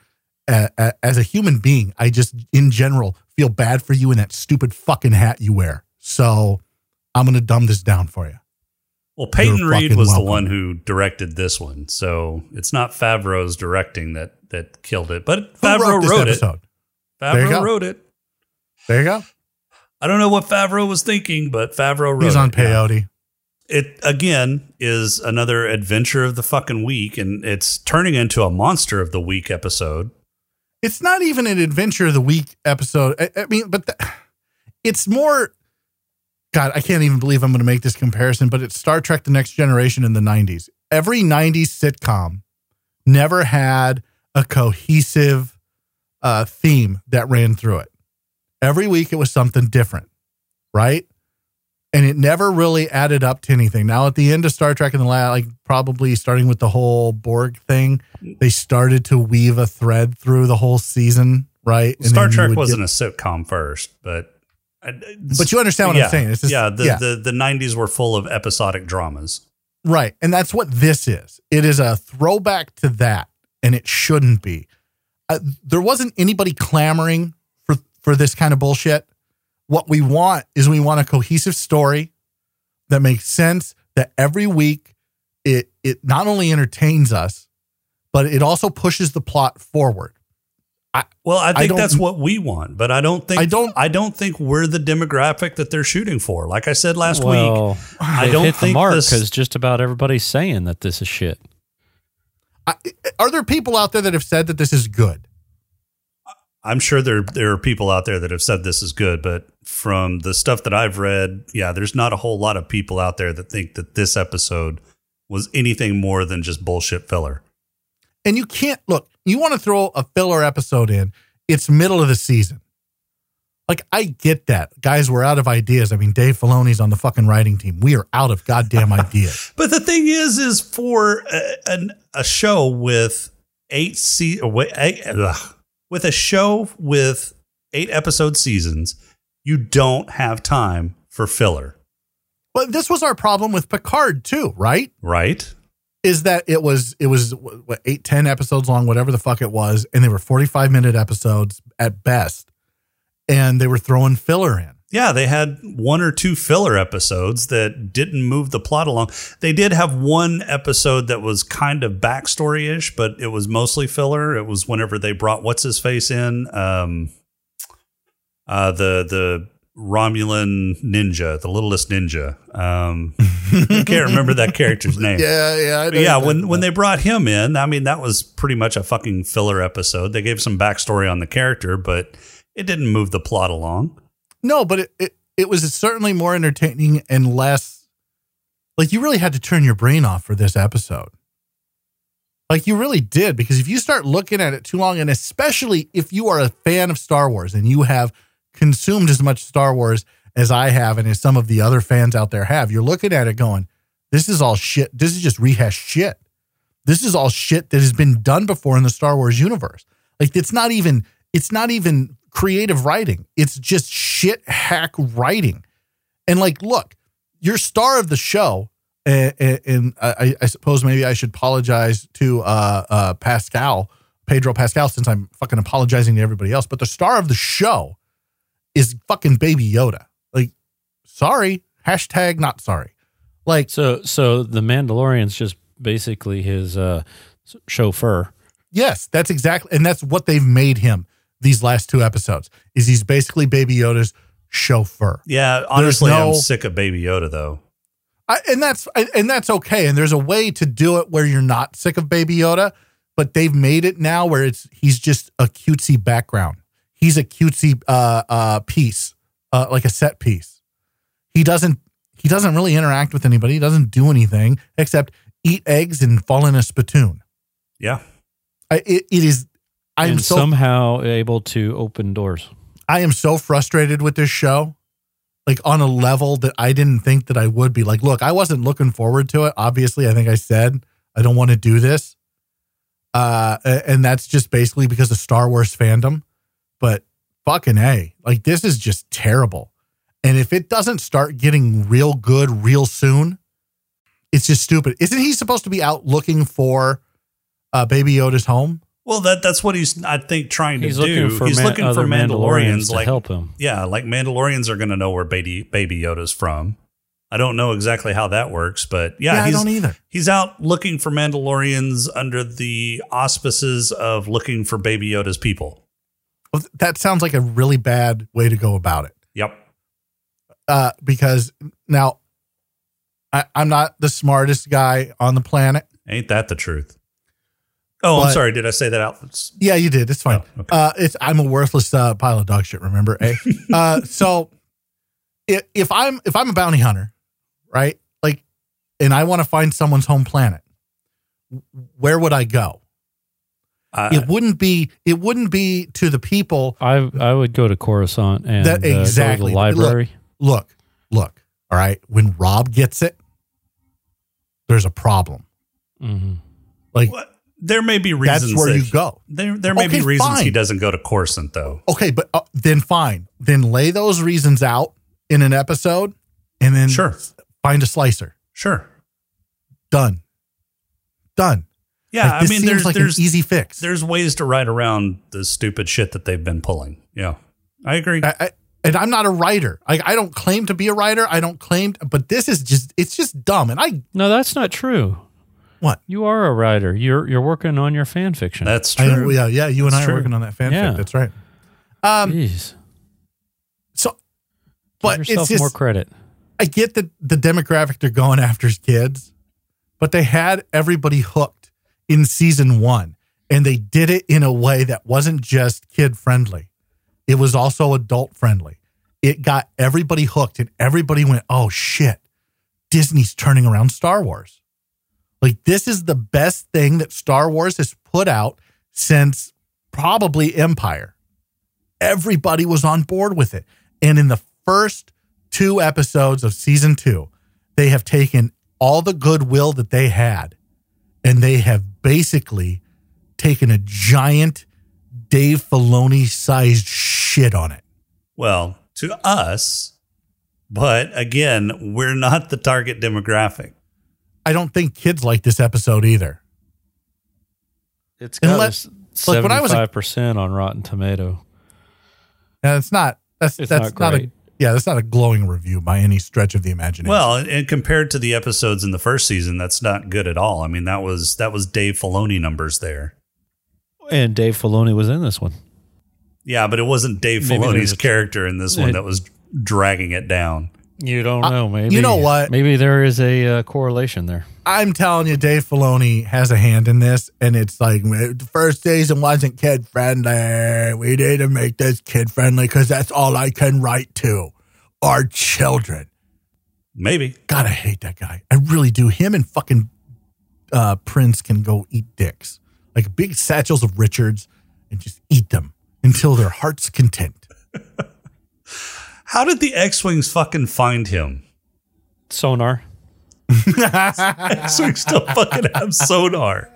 S5: as a human being. I just, in general, feel bad for you in that stupid fucking hat you wear. So I'm going to dumb this down for you.
S4: Well, Peyton
S5: You're
S4: Reed was the one who directed this one, so it's not Favreau's directing that that killed it, but Favreau
S5: this
S4: wrote, it.
S5: episode? There you
S4: Favreau wrote it.
S5: There you go.
S4: I don't know what Favreau was thinking, but Favreau wrote
S5: He's on
S4: it.
S5: peyote.
S4: It again is another adventure of the fucking week, and it's turning into a monster of the week episode.
S5: It's not even an adventure of the week episode. I, I mean, but the, it's more. God, I can't even believe I'm going to make this comparison, but it's Star Trek: The Next Generation in the '90s. Every '90s sitcom never had a cohesive uh, theme that ran through it. Every week it was something different, right? And it never really added up to anything. Now at the end of Star Trek in the last, like probably starting with the whole Borg thing, they started to weave a thread through the whole season, right? And
S4: Star Trek wasn't
S5: get-
S4: a sitcom first, but
S5: But you understand what I'm saying. Just-
S4: yeah, the,
S5: yeah.
S4: the the '90s were full of episodic dramas.
S5: Right. And that's what this is. It is a throwback to that, and it shouldn't be. Uh, there wasn't anybody clamoring for, for this kind of bullshit. What we want is we want a cohesive story that makes sense, that every week it, it not only entertains us, but it also pushes the plot forward.
S4: Well, I
S5: I
S4: think
S5: don't-
S4: that's what we want, but I don't think
S5: I don't-
S4: I don't think we're the demographic that they're shooting for. Like I said last
S6: well,
S4: week, I don't
S6: hit the
S4: think
S6: mark
S4: this-
S6: because just about everybody's saying that this is shit.
S5: I, are there people out there that have said that this is good?
S4: I'm sure there there are people out there that have said this is good, but from the stuff that I've read, yeah, there's not a whole lot of people out there that think that this episode was anything more than just bullshit filler.
S5: And you can't look, you want to throw a filler episode in, it's middle of the season. Like, I get that. Guys, we're out of ideas. I mean, Dave Filoni's on the fucking writing team. We are out of goddamn ideas. *laughs*
S4: But the thing is, is for a, an, a show with eight se- uh, wait, eight, ugh, with a show with eight episode seasons, you don't have time for filler,
S5: But this was our problem with Picard, too, right?
S4: right?
S5: Is that it was, it was what, eight, 10 episodes long, whatever the fuck it was. And they were 45 minute episodes at best. And they were throwing filler in.
S4: Yeah, they had one or two filler episodes that didn't move the plot along. They did have one episode that was kind of backstory ish, but it was mostly filler. It was whenever they brought what's his face in, um, uh, the the Romulan ninja, the littlest ninja. Um, I can't remember that character's *laughs* name.
S5: Yeah, yeah.
S4: Yeah, when when they brought him in, I mean that was pretty much a fucking filler episode. They gave some backstory on the character, but it didn't move the plot along.
S5: No, but it, it it was certainly more entertaining and less like you really had to turn your brain off for this episode. Like you really did because if you start looking at it too long and especially if you are a fan of Star Wars and you have consumed as much Star Wars as I have and as some of the other fans out there have, you're looking at it going, this is all shit. This is just rehashed shit. This is all shit that has been done before in the Star Wars universe. Like it's not even it's not even creative writing. It's just shit hack writing. And like, look, your star of the show, and, and I, I suppose maybe I should apologize to uh, uh, Pascal, Pedro Pascal, since I'm fucking apologizing to everybody else. But the star of the show is fucking Baby Yoda. Like, sorry, hashtag not sorry. Like,
S6: So so the Mandalorian's just basically his uh, chauffeur.
S5: Yes, that's exactly, and that's what they've made him these last two episodes. Is he's basically Baby Yoda's chauffeur,
S4: Yeah, honestly,
S5: no-
S4: I'm sick of Baby Yoda though.
S5: I, and that's and that's okay. And there's a way to do it where you're not sick of Baby Yoda, but they've made it now where it's he's just a cutesy background. He's a cutesy uh, uh, piece, uh, like a set piece. He doesn't he doesn't really interact with anybody. He doesn't do anything except eat eggs and fall in a spittoon.
S4: Yeah.
S5: I, it, it is. I'm
S6: and
S5: so
S6: somehow able to open doors.
S5: I am so frustrated with this show, like on a level that I didn't think that I would be. Like, look, I wasn't looking forward to it. Obviously, I think I said I don't want to do this, uh, and that's just basically because of Star Wars fandom. But fucking a, like this is just terrible. And if it doesn't start getting real good real soon, it's just stupid. Isn't he supposed to be out looking for uh, Baby Yoda's home?
S4: Well, that that's what he's I think trying to do.
S6: looking for
S4: he's
S6: man-
S4: looking for
S6: other
S4: Mandalorians,
S6: to
S4: like
S6: help him.
S4: Yeah, like Mandalorians are going to know where baby baby Yoda's from. I don't know exactly how that works, but yeah,
S5: Yeah, I
S4: he's,
S5: don't either.
S4: He's out looking for Mandalorians under the auspices of looking for baby Yoda's people.
S5: Well, That sounds like a really bad way to go about it.
S4: Yep.
S5: uh, because now I, I'm not the smartest guy on the planet.
S4: Ain't that the truth? Oh, I'm sorry. Did I say that out?
S5: Yeah, you did. It's fine.
S4: Oh, okay.
S5: Uh, it's I'm a worthless uh, pile of dog shit. Remember? Eh? *laughs* uh, so if, if I'm if I'm a bounty hunter, right? Like, and I want to find someone's home planet, where would I go?
S4: Uh,
S5: it wouldn't be it wouldn't be to the people
S6: I I would go to Coruscant and
S5: That-
S6: uh, go to
S5: exactly.
S6: the library.
S5: look, look, all right. When Rob gets it, there's a problem.
S6: hmm
S5: Like
S4: what? There may be reasons.
S5: that's where
S4: that
S5: you go.
S4: There, there may
S5: Okay,
S4: be reasons he doesn't go to Coruscant, though.
S5: Okay, but uh, then fine. Then lay those reasons out in an episode and then
S4: Sure.
S5: find a slicer.
S4: Sure.
S5: Done. Done.
S4: Yeah,
S5: Like, this
S4: I mean,
S5: seems
S4: there's
S5: like
S4: there's
S5: an easy fix.
S4: there's ways to ride around the stupid shit that they've been pulling. Yeah, I agree.
S5: I, I, and I'm not a writer. I, I don't claim to be a writer. I don't claim, but this is just it's just dumb. And I
S6: No, that's not true.
S5: What
S6: You are a writer. You're you're working on your fan fiction.
S4: That's true.
S5: know, yeah yeah. You and I
S4: true.
S5: are working on that fanfic.
S6: Yeah.
S5: That's right. Um.
S6: Jeez.
S5: So,
S6: Give
S5: but
S6: yourself
S5: it's just
S6: more credit.
S5: I get that the demographic they're going after is kids, but they had everybody hooked in season one, and they did it in a way that wasn't just kid friendly; it was also adult friendly. It got everybody hooked, and everybody went, "Oh shit, Disney's turning around Star Wars." Like this is the best thing that Star Wars has put out since probably Empire. Everybody was on board with it, and in the first two episodes of season two, they have taken all the goodwill that they had and they have basically taken a giant Dave Filoni sized shit on it.
S4: Well, to us, but again, we're not the target demographic.
S5: I don't think kids like this episode either.
S6: It's
S5: And
S6: got
S5: let- like, when I was
S6: five percent on Rotten Tomato.
S5: And it's not that's
S6: It's
S5: that's
S6: not
S5: not, a
S6: great.
S5: yeah, that's not a glowing review by any stretch of the imagination.
S4: Well, and, and compared to the episodes in the first season, that's not good at all. I mean, that was that was Dave Filoni numbers there.
S6: And Dave Filoni was in this one.
S4: Yeah, but it wasn't Dave
S6: Maybe
S4: Filoni's
S6: there's
S4: character in this one
S6: It-
S4: that was dragging it down.
S6: You don't know, maybe.
S5: you know what?
S6: Maybe there is a uh, correlation there.
S5: I'm telling you, Dave Filoni has a hand in this, and it's like the first season wasn't kid friendly. We need to make this kid friendly because that's all I can write to our children.
S4: Maybe.
S5: God, I hate that guy. I really do. Him and fucking uh, Prinze can go eat dicks, like big satchels of Richards, and just eat them until their heart's content. *laughs*
S4: How did the X-wings fucking find him?
S6: Sonar.
S4: X-wings still fucking have sonar.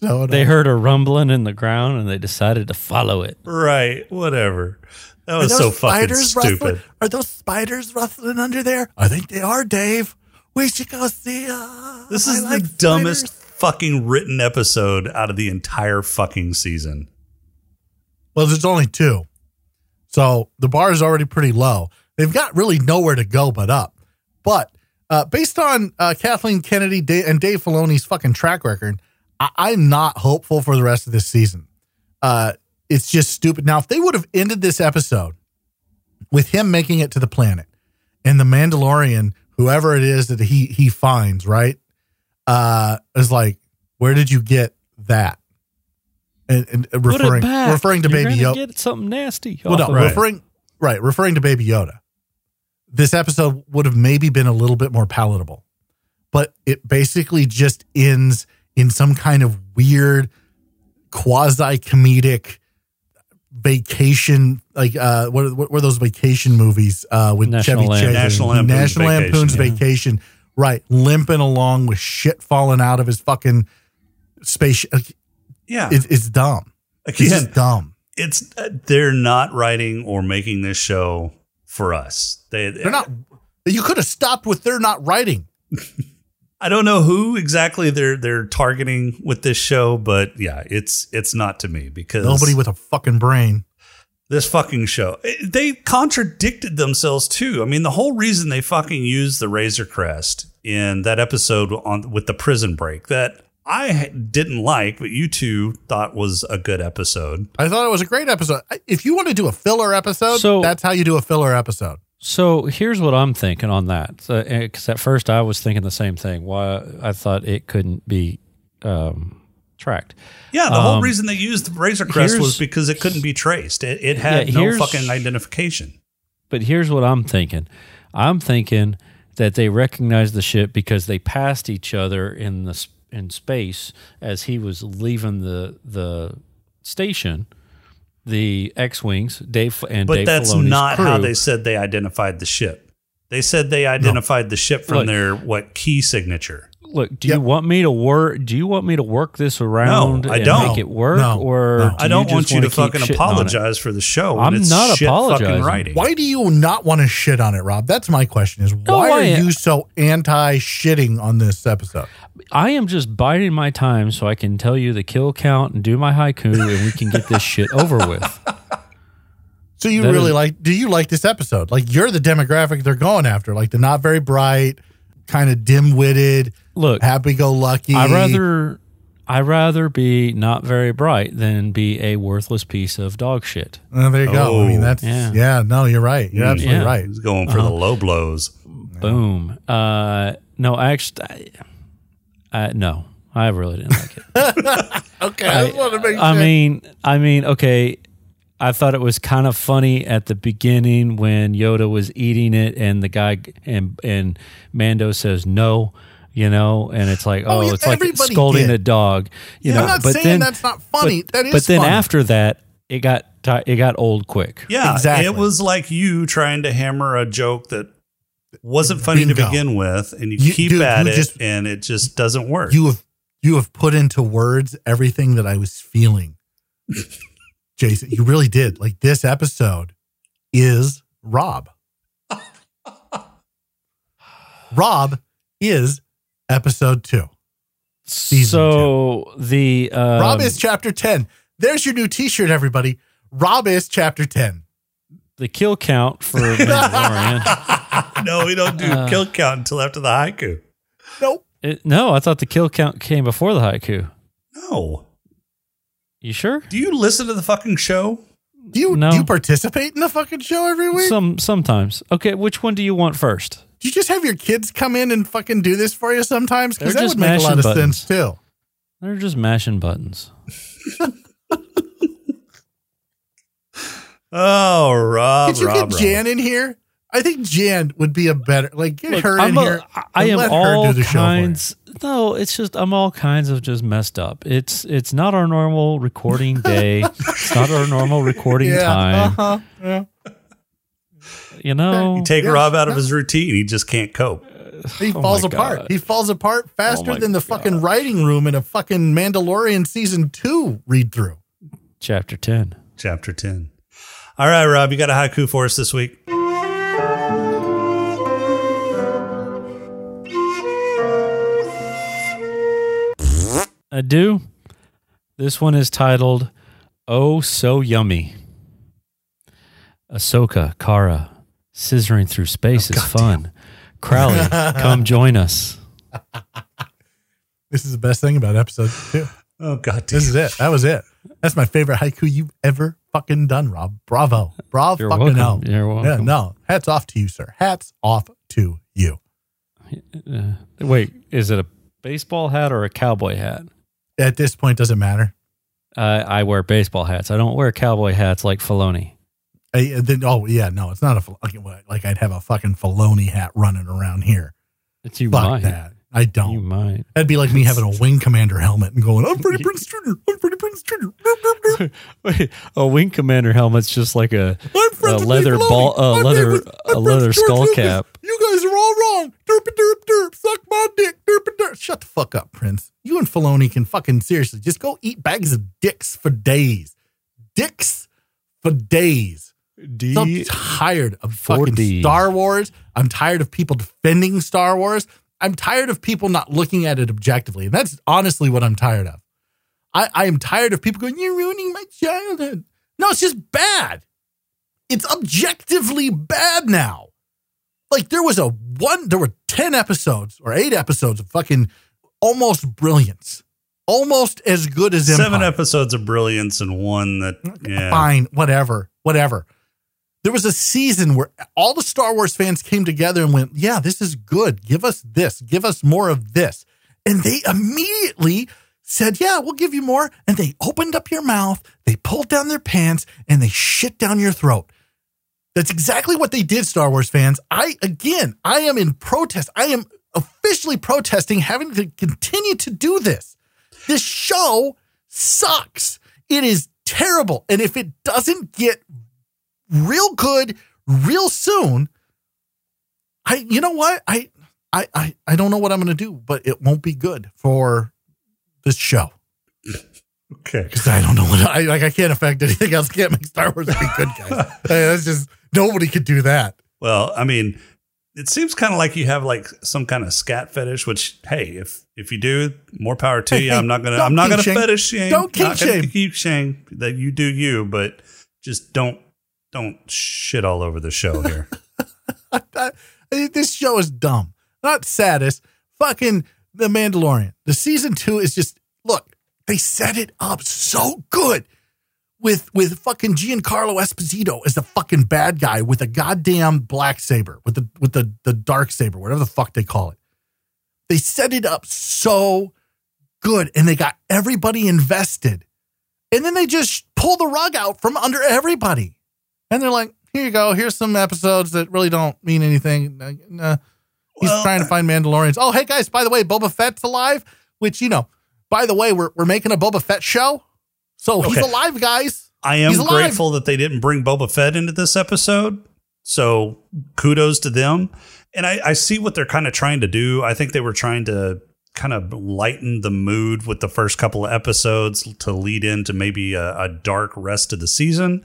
S5: So
S6: They heard a rumbling in the ground and they decided to follow it.
S4: Right. Whatever. That was so fucking
S5: spiders rustling?
S4: stupid.
S5: Are those spiders rustling under there? I think they are, Dave. We should go see. Uh,
S4: This
S5: I
S4: is
S5: like
S4: the dumbest
S5: spiders.
S4: fucking written episode out of the entire fucking season.
S5: Well, there's only two, so the bar is already pretty low. They've got really nowhere to go but up. But uh, based on uh, Kathleen Kennedy and Dave Filoni's fucking track record, I- I'm not hopeful for the rest of this season. Uh, it's just stupid. Now, if they would have ended this episode with him making it to the planet and the Mandalorian, whoever it is that he he finds, right, uh, is like, where did you get that? And, and
S6: Put
S5: referring
S6: it back.
S5: referring to
S6: You're
S5: Baby
S6: gonna
S5: Yoda.
S6: Get something nasty.
S5: Well, no,
S6: of
S4: Right.
S5: referring right, referring to Baby Yoda. This episode would have maybe been a little bit more palatable, but it basically just ends in some kind of weird quasi comedic vacation like uh what, what were those vacation movies uh with
S6: National
S5: Chevy
S6: Lampoon.
S5: Chase
S4: National Lampoon's
S5: National
S4: Vacation,
S5: Lampoon's
S4: yeah.
S5: vacation right limping along with shit falling out of his fucking space
S4: Yeah.
S5: it's, it's dumb it's
S4: Again,
S5: just dumb
S4: it's uh, they're not writing or making this show for us. They
S5: they're not you could have stopped with they're not writing *laughs*
S4: I don't know who exactly they're they're targeting with this show, but yeah, it's it's not to me because
S5: nobody with a fucking brain
S4: this fucking show. It- They contradicted themselves too. I mean, the whole reason they fucking used the Razor Crest in that episode on with the prison break that I didn't like, but you two thought was a good episode.
S5: I thought it was a great episode. If you want to do a filler episode,
S6: So-
S5: that's how you do a filler episode.
S6: So here's what I'm thinking on that. Because at first I was thinking the same thing. Why I thought it couldn't be um, tracked.
S4: Yeah, the whole
S6: Um,
S4: reason they used the Razor Crest was because it couldn't be traced. It, it had
S6: Yeah,
S4: no fucking identification.
S6: But here's what I'm thinking. I'm thinking that they recognized the ship because they passed each other in the s- in space as he was leaving the the station. The X-wings, Dave and
S4: But
S6: Dave
S4: that's
S6: Filoni's
S4: not
S6: crew.
S4: how they said they identified the ship. They said they identified the ship from
S6: Look.
S4: their what key signature.
S6: Look, do
S5: Yep.
S6: you want me to work? Do you want me to work this around No,
S4: I
S6: and
S4: don't.
S6: make it work,
S5: No,
S6: or
S5: no.
S6: do
S4: I don't
S6: just
S4: want you
S6: wanna
S4: fucking
S6: keep shitting on it?
S4: apologize for the show.
S6: I'm
S4: it's
S6: not
S4: shit
S6: apologizing.
S4: Fucking writing.
S5: Why do you not want to shit on it, Rob? That's my question. Is why
S6: I
S5: are you so anti shitting on this episode?
S6: I am just biding my time so I can tell you the kill count and do my haiku, and we can get this shit over with. *laughs*
S5: So you
S6: That
S5: really
S6: is-
S5: like? Do you like this episode? Like you're the demographic they're going after, like the not very bright, kind of dim witted,
S6: Look,
S5: happy go lucky.
S6: I rather I rather be not very bright than be a worthless piece of dog shit.
S5: Oh, there you go. I mean,
S4: Oh.
S5: that's yeah.
S6: Yeah.
S5: No, you're right. You're
S4: Mm.
S5: absolutely
S6: Yeah.
S5: right.
S4: He's going for the low blows.
S6: Boom. Uh, no, actually, I, I, no, I really didn't like it. *laughs*
S5: Okay, I, just want to make
S6: I
S5: sure.
S6: mean, I mean, okay. I thought it was kind of funny at the beginning when Yoda was eating it, and the guy and and Mando says no, you know, and it's like,
S5: Oh,
S6: oh,
S5: yeah,
S6: it's like scolding
S5: did.
S6: a dog, you
S5: Yeah,
S6: know.
S5: I'm not
S6: but
S5: saying
S6: then
S5: that's not funny.
S6: But,
S5: That is
S6: but then
S5: funny.
S6: after that, it got it got old quick.
S4: Yeah,
S5: Exactly.
S4: it was like you trying to hammer a joke that wasn't funny to begin with, and you,
S5: You-
S4: keep
S5: dude,
S4: at
S5: you
S4: it,
S5: just-
S4: and it just doesn't work.
S5: you have you have put into words everything that I was feeling. Jason, you really did. Like this episode is Rob. Rob is episode two. Season
S6: so the um,
S5: Rob is chapter 10. There's your new t-shirt, everybody. Rob is chapter 10.
S6: The kill count for *laughs* Mandalorian.
S4: no, we don't do
S6: Uh,
S4: kill count until after the haiku.
S5: Nope.
S6: It- no, I thought the kill count came before the haiku.
S4: No,
S6: You sure?
S4: do you listen to the fucking show?
S5: Do you
S6: No.
S5: do you participate in the fucking show every week?
S6: Some sometimes. Okay, which one do you want first?
S5: do you just have your kids come in and fucking do this for you sometimes? Because that
S6: just
S5: would make a lot of
S6: buttons.
S5: sense too.
S6: They're just mashing buttons. *laughs*
S4: Oh, Rob,
S5: Could you
S4: Rob,
S5: get
S4: Rob.
S5: Jan in here? I think Jan would be a better like get
S6: Look,
S5: her
S6: I'm
S5: in
S6: a-
S5: here.
S6: I- I am all
S5: do the show for you.
S6: kinds. No, it's just I'm all kinds of just messed up. It's it's not our normal recording day. *laughs* it's not our normal recording
S5: Yeah,
S6: time.
S5: uh-huh, yeah.
S6: You know,
S4: You take
S5: Yeah,
S4: Rob out of his routine, he just can't cope.
S5: He
S6: Oh
S5: falls apart.
S6: God.
S5: He falls apart faster
S6: Oh
S5: than the fucking writing room in a fucking Mandalorian season two read through.
S6: chapter ten.
S4: Chapter 10. All right, Rob, you got a haiku for us this week?
S6: I do. This one is titled Oh So Yummy. Ahsoka, Cara, scissoring through space oh, is fun. Crowley, *laughs* come join us.
S5: This is the best thing about episode two.
S4: Oh, God.
S5: This is it. That was it. That's my favorite haiku you've ever fucking done, Rob. Bravo. Bravo
S6: You're
S5: fucking
S6: welcome.
S5: no.
S6: You're welcome.
S5: Yeah, no. Hats off to you, sir. Hats off to you.
S6: Uh, wait, is it a baseball hat or a cowboy hat?
S5: At this point, doesn't matter.
S6: Uh, I wear baseball hats. I don't wear cowboy hats like Filoni.
S5: I, uh, then, oh yeah, no, it's not a like, like I'd have a fucking Filoni hat running around here.
S6: It's you
S5: Fuck
S6: might.
S5: that. I don't.
S6: You might.
S5: That'd be like me having a *laughs* wing commander helmet and going, "I'm Freddie Prinze Jr. I'm Freddie Prinze Jr. *laughs*
S6: Wait, a wing commander helmet's just like a, a leather ball, a leather,
S5: friends with- I'm
S6: a leather skull
S5: Lucas.
S6: cap.
S5: You guys are all wrong. Derp derp derp. Suck my dick. Derp derp. Shut the fuck up, Prinze. You and Filoni can fucking seriously just go eat bags of dicks for days. Dicks for days. So I'm tired of fucking
S6: 4D.
S5: Star Wars. I'm tired of people defending Star Wars. I'm tired of people not looking at it objectively. And that's honestly what I'm tired of. I, I am tired of people going, You're ruining my childhood. No, it's just bad. It's objectively bad now. Like there was a one, there were 10 episodes or eight episodes of fucking almost brilliance. Almost as good as Empire.
S4: Seven episodes of brilliance and one that, yeah.
S5: Fine, whatever, whatever. There was a season where all the Star Wars fans came together and went, Yeah, this is good. Give us this. Give us more of this. And they immediately said, Yeah, we'll give you more. And they opened up your mouth, they pulled down their pants, and they shit down your throat. That's exactly what they did, Star Wars fans. I, again, I am in protest. I am officially protesting having to continue to do this. This show sucks. It is terrible. And if it doesn't get real good real soon, I you know what? I I I, I don't know what I'm gonna do, but it won't be good for this show.
S4: Okay.
S5: Because I don't know what I like I can't affect anything else. Can't make Star Wars be good, guys. *laughs* That's just nobody could do that.
S4: Well, I mean, it seems kind of like you have like some kind of scat fetish. Which, hey, if if you do, more power to
S5: Hey,
S4: you.
S5: hey,
S4: I'm not gonna. I'm not gonna
S5: shame.
S4: fetish shame.
S5: Don't kink shame.
S4: Keep shame that you do you, but just don't don't shit all over the show here. *laughs* *laughs*
S5: This show is dumb. Not saddest. Fucking The Mandalorian. The season two is just look. They set it up so good with with fucking Giancarlo Esposito as the fucking bad guy with a goddamn black saber with the with the the dark saber, whatever the fuck they call it. They set it up so good, and they got everybody invested, and then they just pull the rug out from under everybody, and they're like, "Here you go. Here's some episodes that really don't mean anything." Uh, he's
S4: Well,
S5: trying to find Mandalorians. Oh, hey guys, by the way, Boba Fett's alive. Which you know, by the way, we're we're making a Boba Fett show, so he's alive, guys.
S4: I am grateful that they didn't bring Boba Fett into this episode. So kudos to them. And I, I see what they're kind of trying to do. I think they were trying to kind of lighten the mood with the first couple of episodes to lead into maybe a, a dark rest of the season.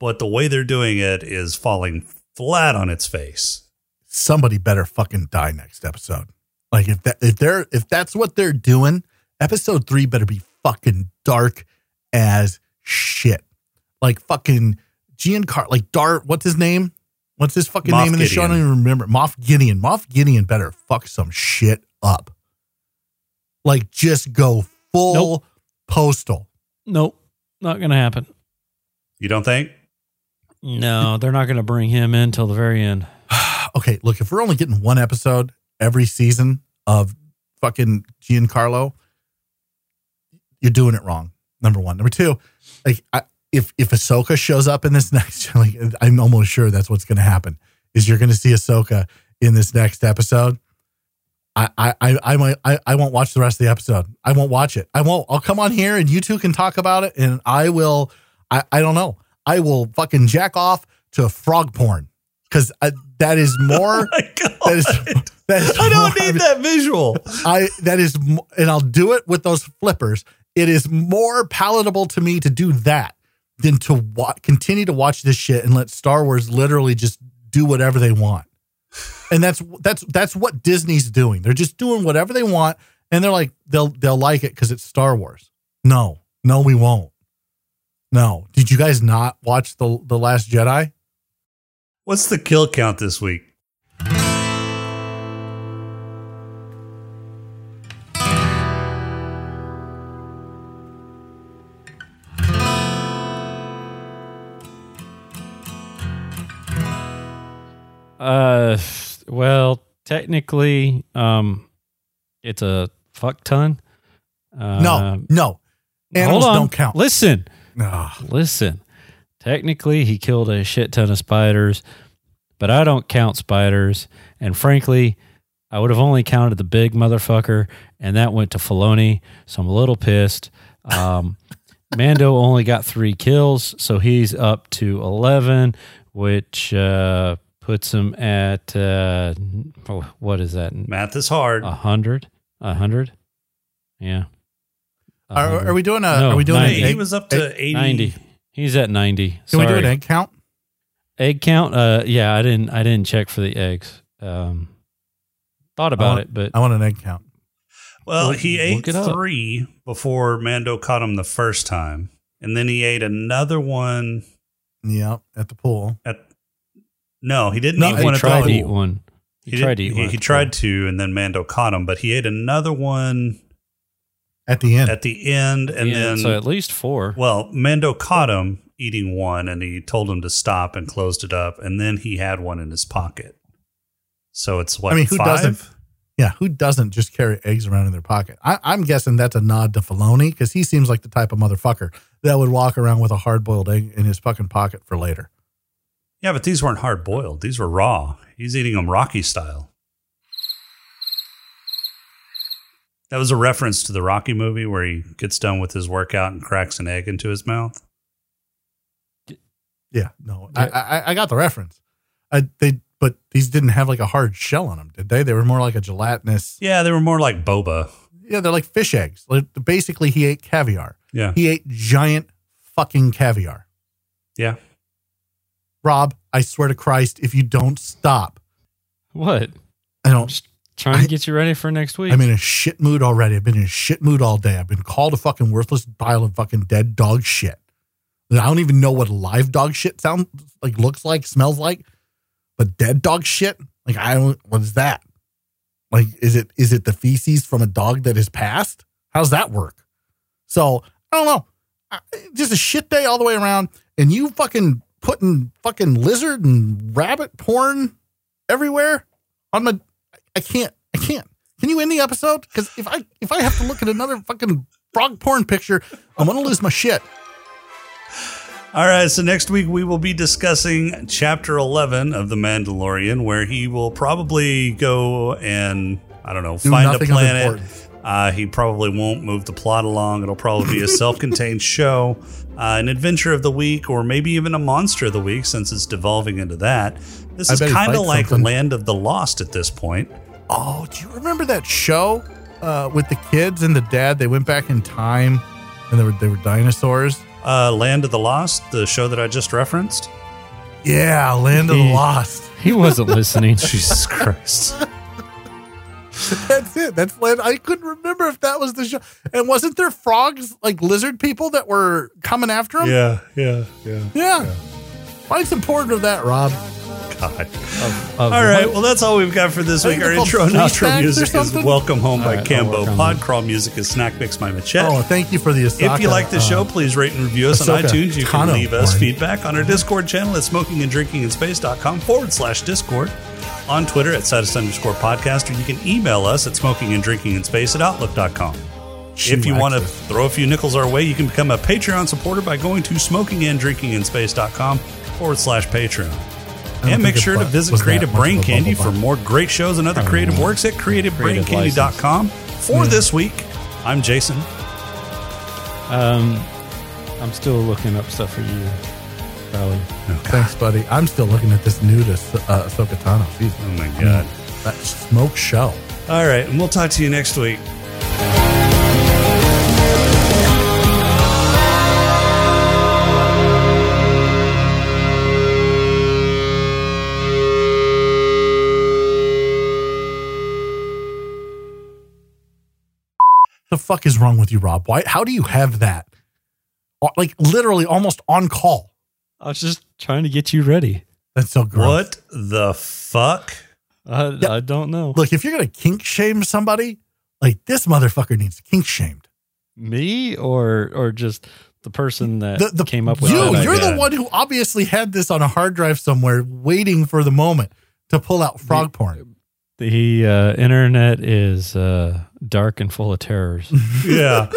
S4: But the way they're doing it is falling flat on its face.
S5: somebody better fucking die next episode. Like if that if they're if that's what they're doing, episode three better be fucking dark as shit. Like fucking Giancarlo, like Dart. What's his name? What's his fucking
S4: Moff
S5: name in the show? I don't even remember. Moff Gideon. Moff Gideon better fuck some shit up. Like just go full
S6: Nope.
S5: postal.
S6: Nope, not going to happen.
S4: You don't think?
S6: No, they're not going to bring him in till the very end. *sighs*
S5: okay, look, if we're only getting one episode every season of fucking Giancarlo, you're doing it wrong. Number one. Number two, like I, if if Ahsoka shows up in this *laughs* next, like I'm almost sure that's what's going to happen. Is you're going to see Ahsoka in this next episode. I I I I might I, I won't watch the rest of the episode. I won't watch it. I won't. I'll come on here and you two can talk about it, and I will. I I don't know. I will fucking jack off to frog porn because uh, that is *laughs* oh more.
S4: Oh my God.
S5: that is *laughs* that is
S4: I don't
S5: more-
S4: need that visual.
S5: I that is, and I'll do it with those flippers. It is more palatable to me to do that than to wa- continue to watch this shit and let Star Wars literally just do whatever they want. And that's that's that's what Disney's doing. They're just doing whatever they want, and they're like they'll they'll like it because it's Star Wars. No, no, we won't. No, did you guys not watch the the Last Jedi?
S4: What's the kill count this week?
S6: Uh, well, technically, um, it's a fuck ton. Uh,
S5: no, no, animals
S6: hold on.
S5: don't count.
S6: Listen,
S5: Ah,
S6: listen. Technically, he killed a shit ton of spiders, but I don't count spiders. And frankly, I would have only counted the big motherfucker, and that went to Filoni. So I'm a little pissed. Um, *laughs* Mando only got three kills, so he's up to 11, which uh, puts him at uh, what is that?
S4: Math is hard.
S6: A hundred? A hundred? Yeah. A
S5: are, are we doing a?
S6: No,
S5: are we doing
S6: ninety.
S5: an
S4: he was up to 80.
S6: 90. He's at 90.
S5: Can
S6: Sorry.
S5: we do an egg count?
S6: Egg count? Uh, yeah, I didn't. I didn't check for the eggs. Um, thought about
S5: want-
S6: it, but
S5: I want an egg count.
S4: Well,
S6: Look-
S4: he ate three before Mando caught him the first time. And then he ate another one
S5: Yeah, at the pool.
S4: at. No, he didn't
S5: No,
S4: eat
S5: he
S4: one
S6: he
S4: at
S6: tried
S4: the
S6: to eat one. He,
S4: did-
S6: tried to eat
S4: he,
S6: one.
S4: he
S6: at
S4: tried to, and then Mando caught him, but he ate another one
S5: At the end.
S4: at the end. And
S6: Yeah,
S4: then,
S6: so at least four.
S4: well, Mando caught him eating one and he told him to stop and closed it up. And then he had one in his pocket. So it's what?
S5: I mean, who
S4: five?
S5: doesn't? Yeah, who doesn't just carry eggs around in their pocket? I, I'm guessing that's a nod to Filoni because he seems like the type of motherfucker that would walk around with a hard boiled egg in his fucking pocket for later.
S4: Yeah, but these weren't hard boiled. These were raw. He's eating them Rocky style. That was a reference to the Rocky movie where he gets done with his workout and cracks an egg into his mouth.
S5: Yeah, no, I, I, I got the reference. I, they, but these didn't have like a hard shell on them, did they? They were more like a gelatinous.
S4: Yeah, they were more like boba.
S5: Yeah, they're like fish eggs. Like, basically, he ate caviar.
S4: Yeah.
S5: He ate giant fucking caviar.
S4: Yeah.
S5: Rob, I swear to Christ, if you don't stop,
S6: what?
S5: I don't.
S6: Just trying
S5: I-
S6: to get you ready for next week.
S5: I'm in a shit mood already. I've been in a shit mood all day. I've been called a fucking worthless pile of fucking dead dog shit. I don't even know what live dog shit sounds like, looks like, smells like, but dead dog shit. Like I don't. What is that? Like is it is it the feces from a dog that has passed? How's that work? So I don't know. I- Just a shit day all the way around, and you fucking putting fucking lizard and rabbit porn everywhere on my. I can't. I can't. Can you end the episode? Because if I if I have to look at another fucking frog porn picture, I'm gonna lose my shit.
S4: All right, so next week we will be discussing chapter 11 of The Mandalorian, where he will probably go and, I don't know,
S5: Do
S4: find a planet. Uh, he probably won't move the plot along. It'll probably be a *laughs* self contained show, uh, an adventure of the week, or maybe even a monster of the week since it's devolving into that. This
S5: I
S4: is kind of like
S5: something.
S4: Land of the Lost at this point.
S5: Oh, do you remember that show uh, with the kids and the dad? They went back in time, and they were they were dinosaurs.
S4: Uh, Land of the Lost, the show that I just referenced.
S5: Yeah, Land of the Lost. *laughs*
S6: he wasn't listening.
S4: Jesus Christ. *laughs*
S5: That's it. That's Land. I couldn't remember if that was the show. And wasn't there frogs like lizard people that were coming after him?
S4: Yeah, yeah, yeah.
S5: Yeah. Find some porn of that, Rob.
S4: God.
S6: Of
S4: All right,
S6: what?
S4: well, that's all we've got for this week. Our intro and
S5: fleece
S4: outro music is? Welcome Home by
S6: All right, I'll
S4: Cambo. Pod crawl music is Snack Mix by Machette.
S5: Oh, thank you for the Ahsoka,
S4: if you like the
S5: uh,
S4: show, please rate and review us on
S5: Ahsoka
S4: iTunes. You can
S5: Tano
S4: leave us
S5: porn.
S4: feedback on our Discord channel at smokinganddrinkinginspace.com forward slash Discord. On Twitter at status underscore podcast, or you can email us at smokinganddrinkinginspace at outlook.com. If you want to throw a few nickels our way, you can become a Patreon supporter by going to smokinganddrinkinginspace.com forward slash Patreon.
S5: Don't
S4: And make sure to visit Creative Brain Candy for more great shows and other creative
S6: know.
S4: works at creativebraincandy.com. For
S5: Hmm.
S4: this week, I'm Jason.
S6: Um, I'm still looking up stuff for you, Crowley.
S5: Thanks, buddy. I'm still looking at this new to uh, Ahsoka Tano. Jeez.
S4: Oh my God.
S5: That smoke show.
S4: All right, and we'll talk to you next week.
S5: The fuck is wrong with you, Rob? Why? How do you have that? Uh, Like literally, almost on call.
S6: I was just trying to get you ready.
S5: That's so gross.
S4: What the fuck?
S6: I,
S5: Yeah.
S6: I don't know.
S5: Look, if you're gonna kink shame somebody, like this motherfucker needs kink shamed.
S6: Me or or just the person that
S5: The, the
S6: came up with
S5: you.
S6: that
S5: You're
S6: idea?
S5: the one who obviously had this on a hard drive somewhere, waiting for the moment to pull out frog porn.
S6: The uh, internet is uh, dark and full of terrors. *laughs*
S4: Yeah.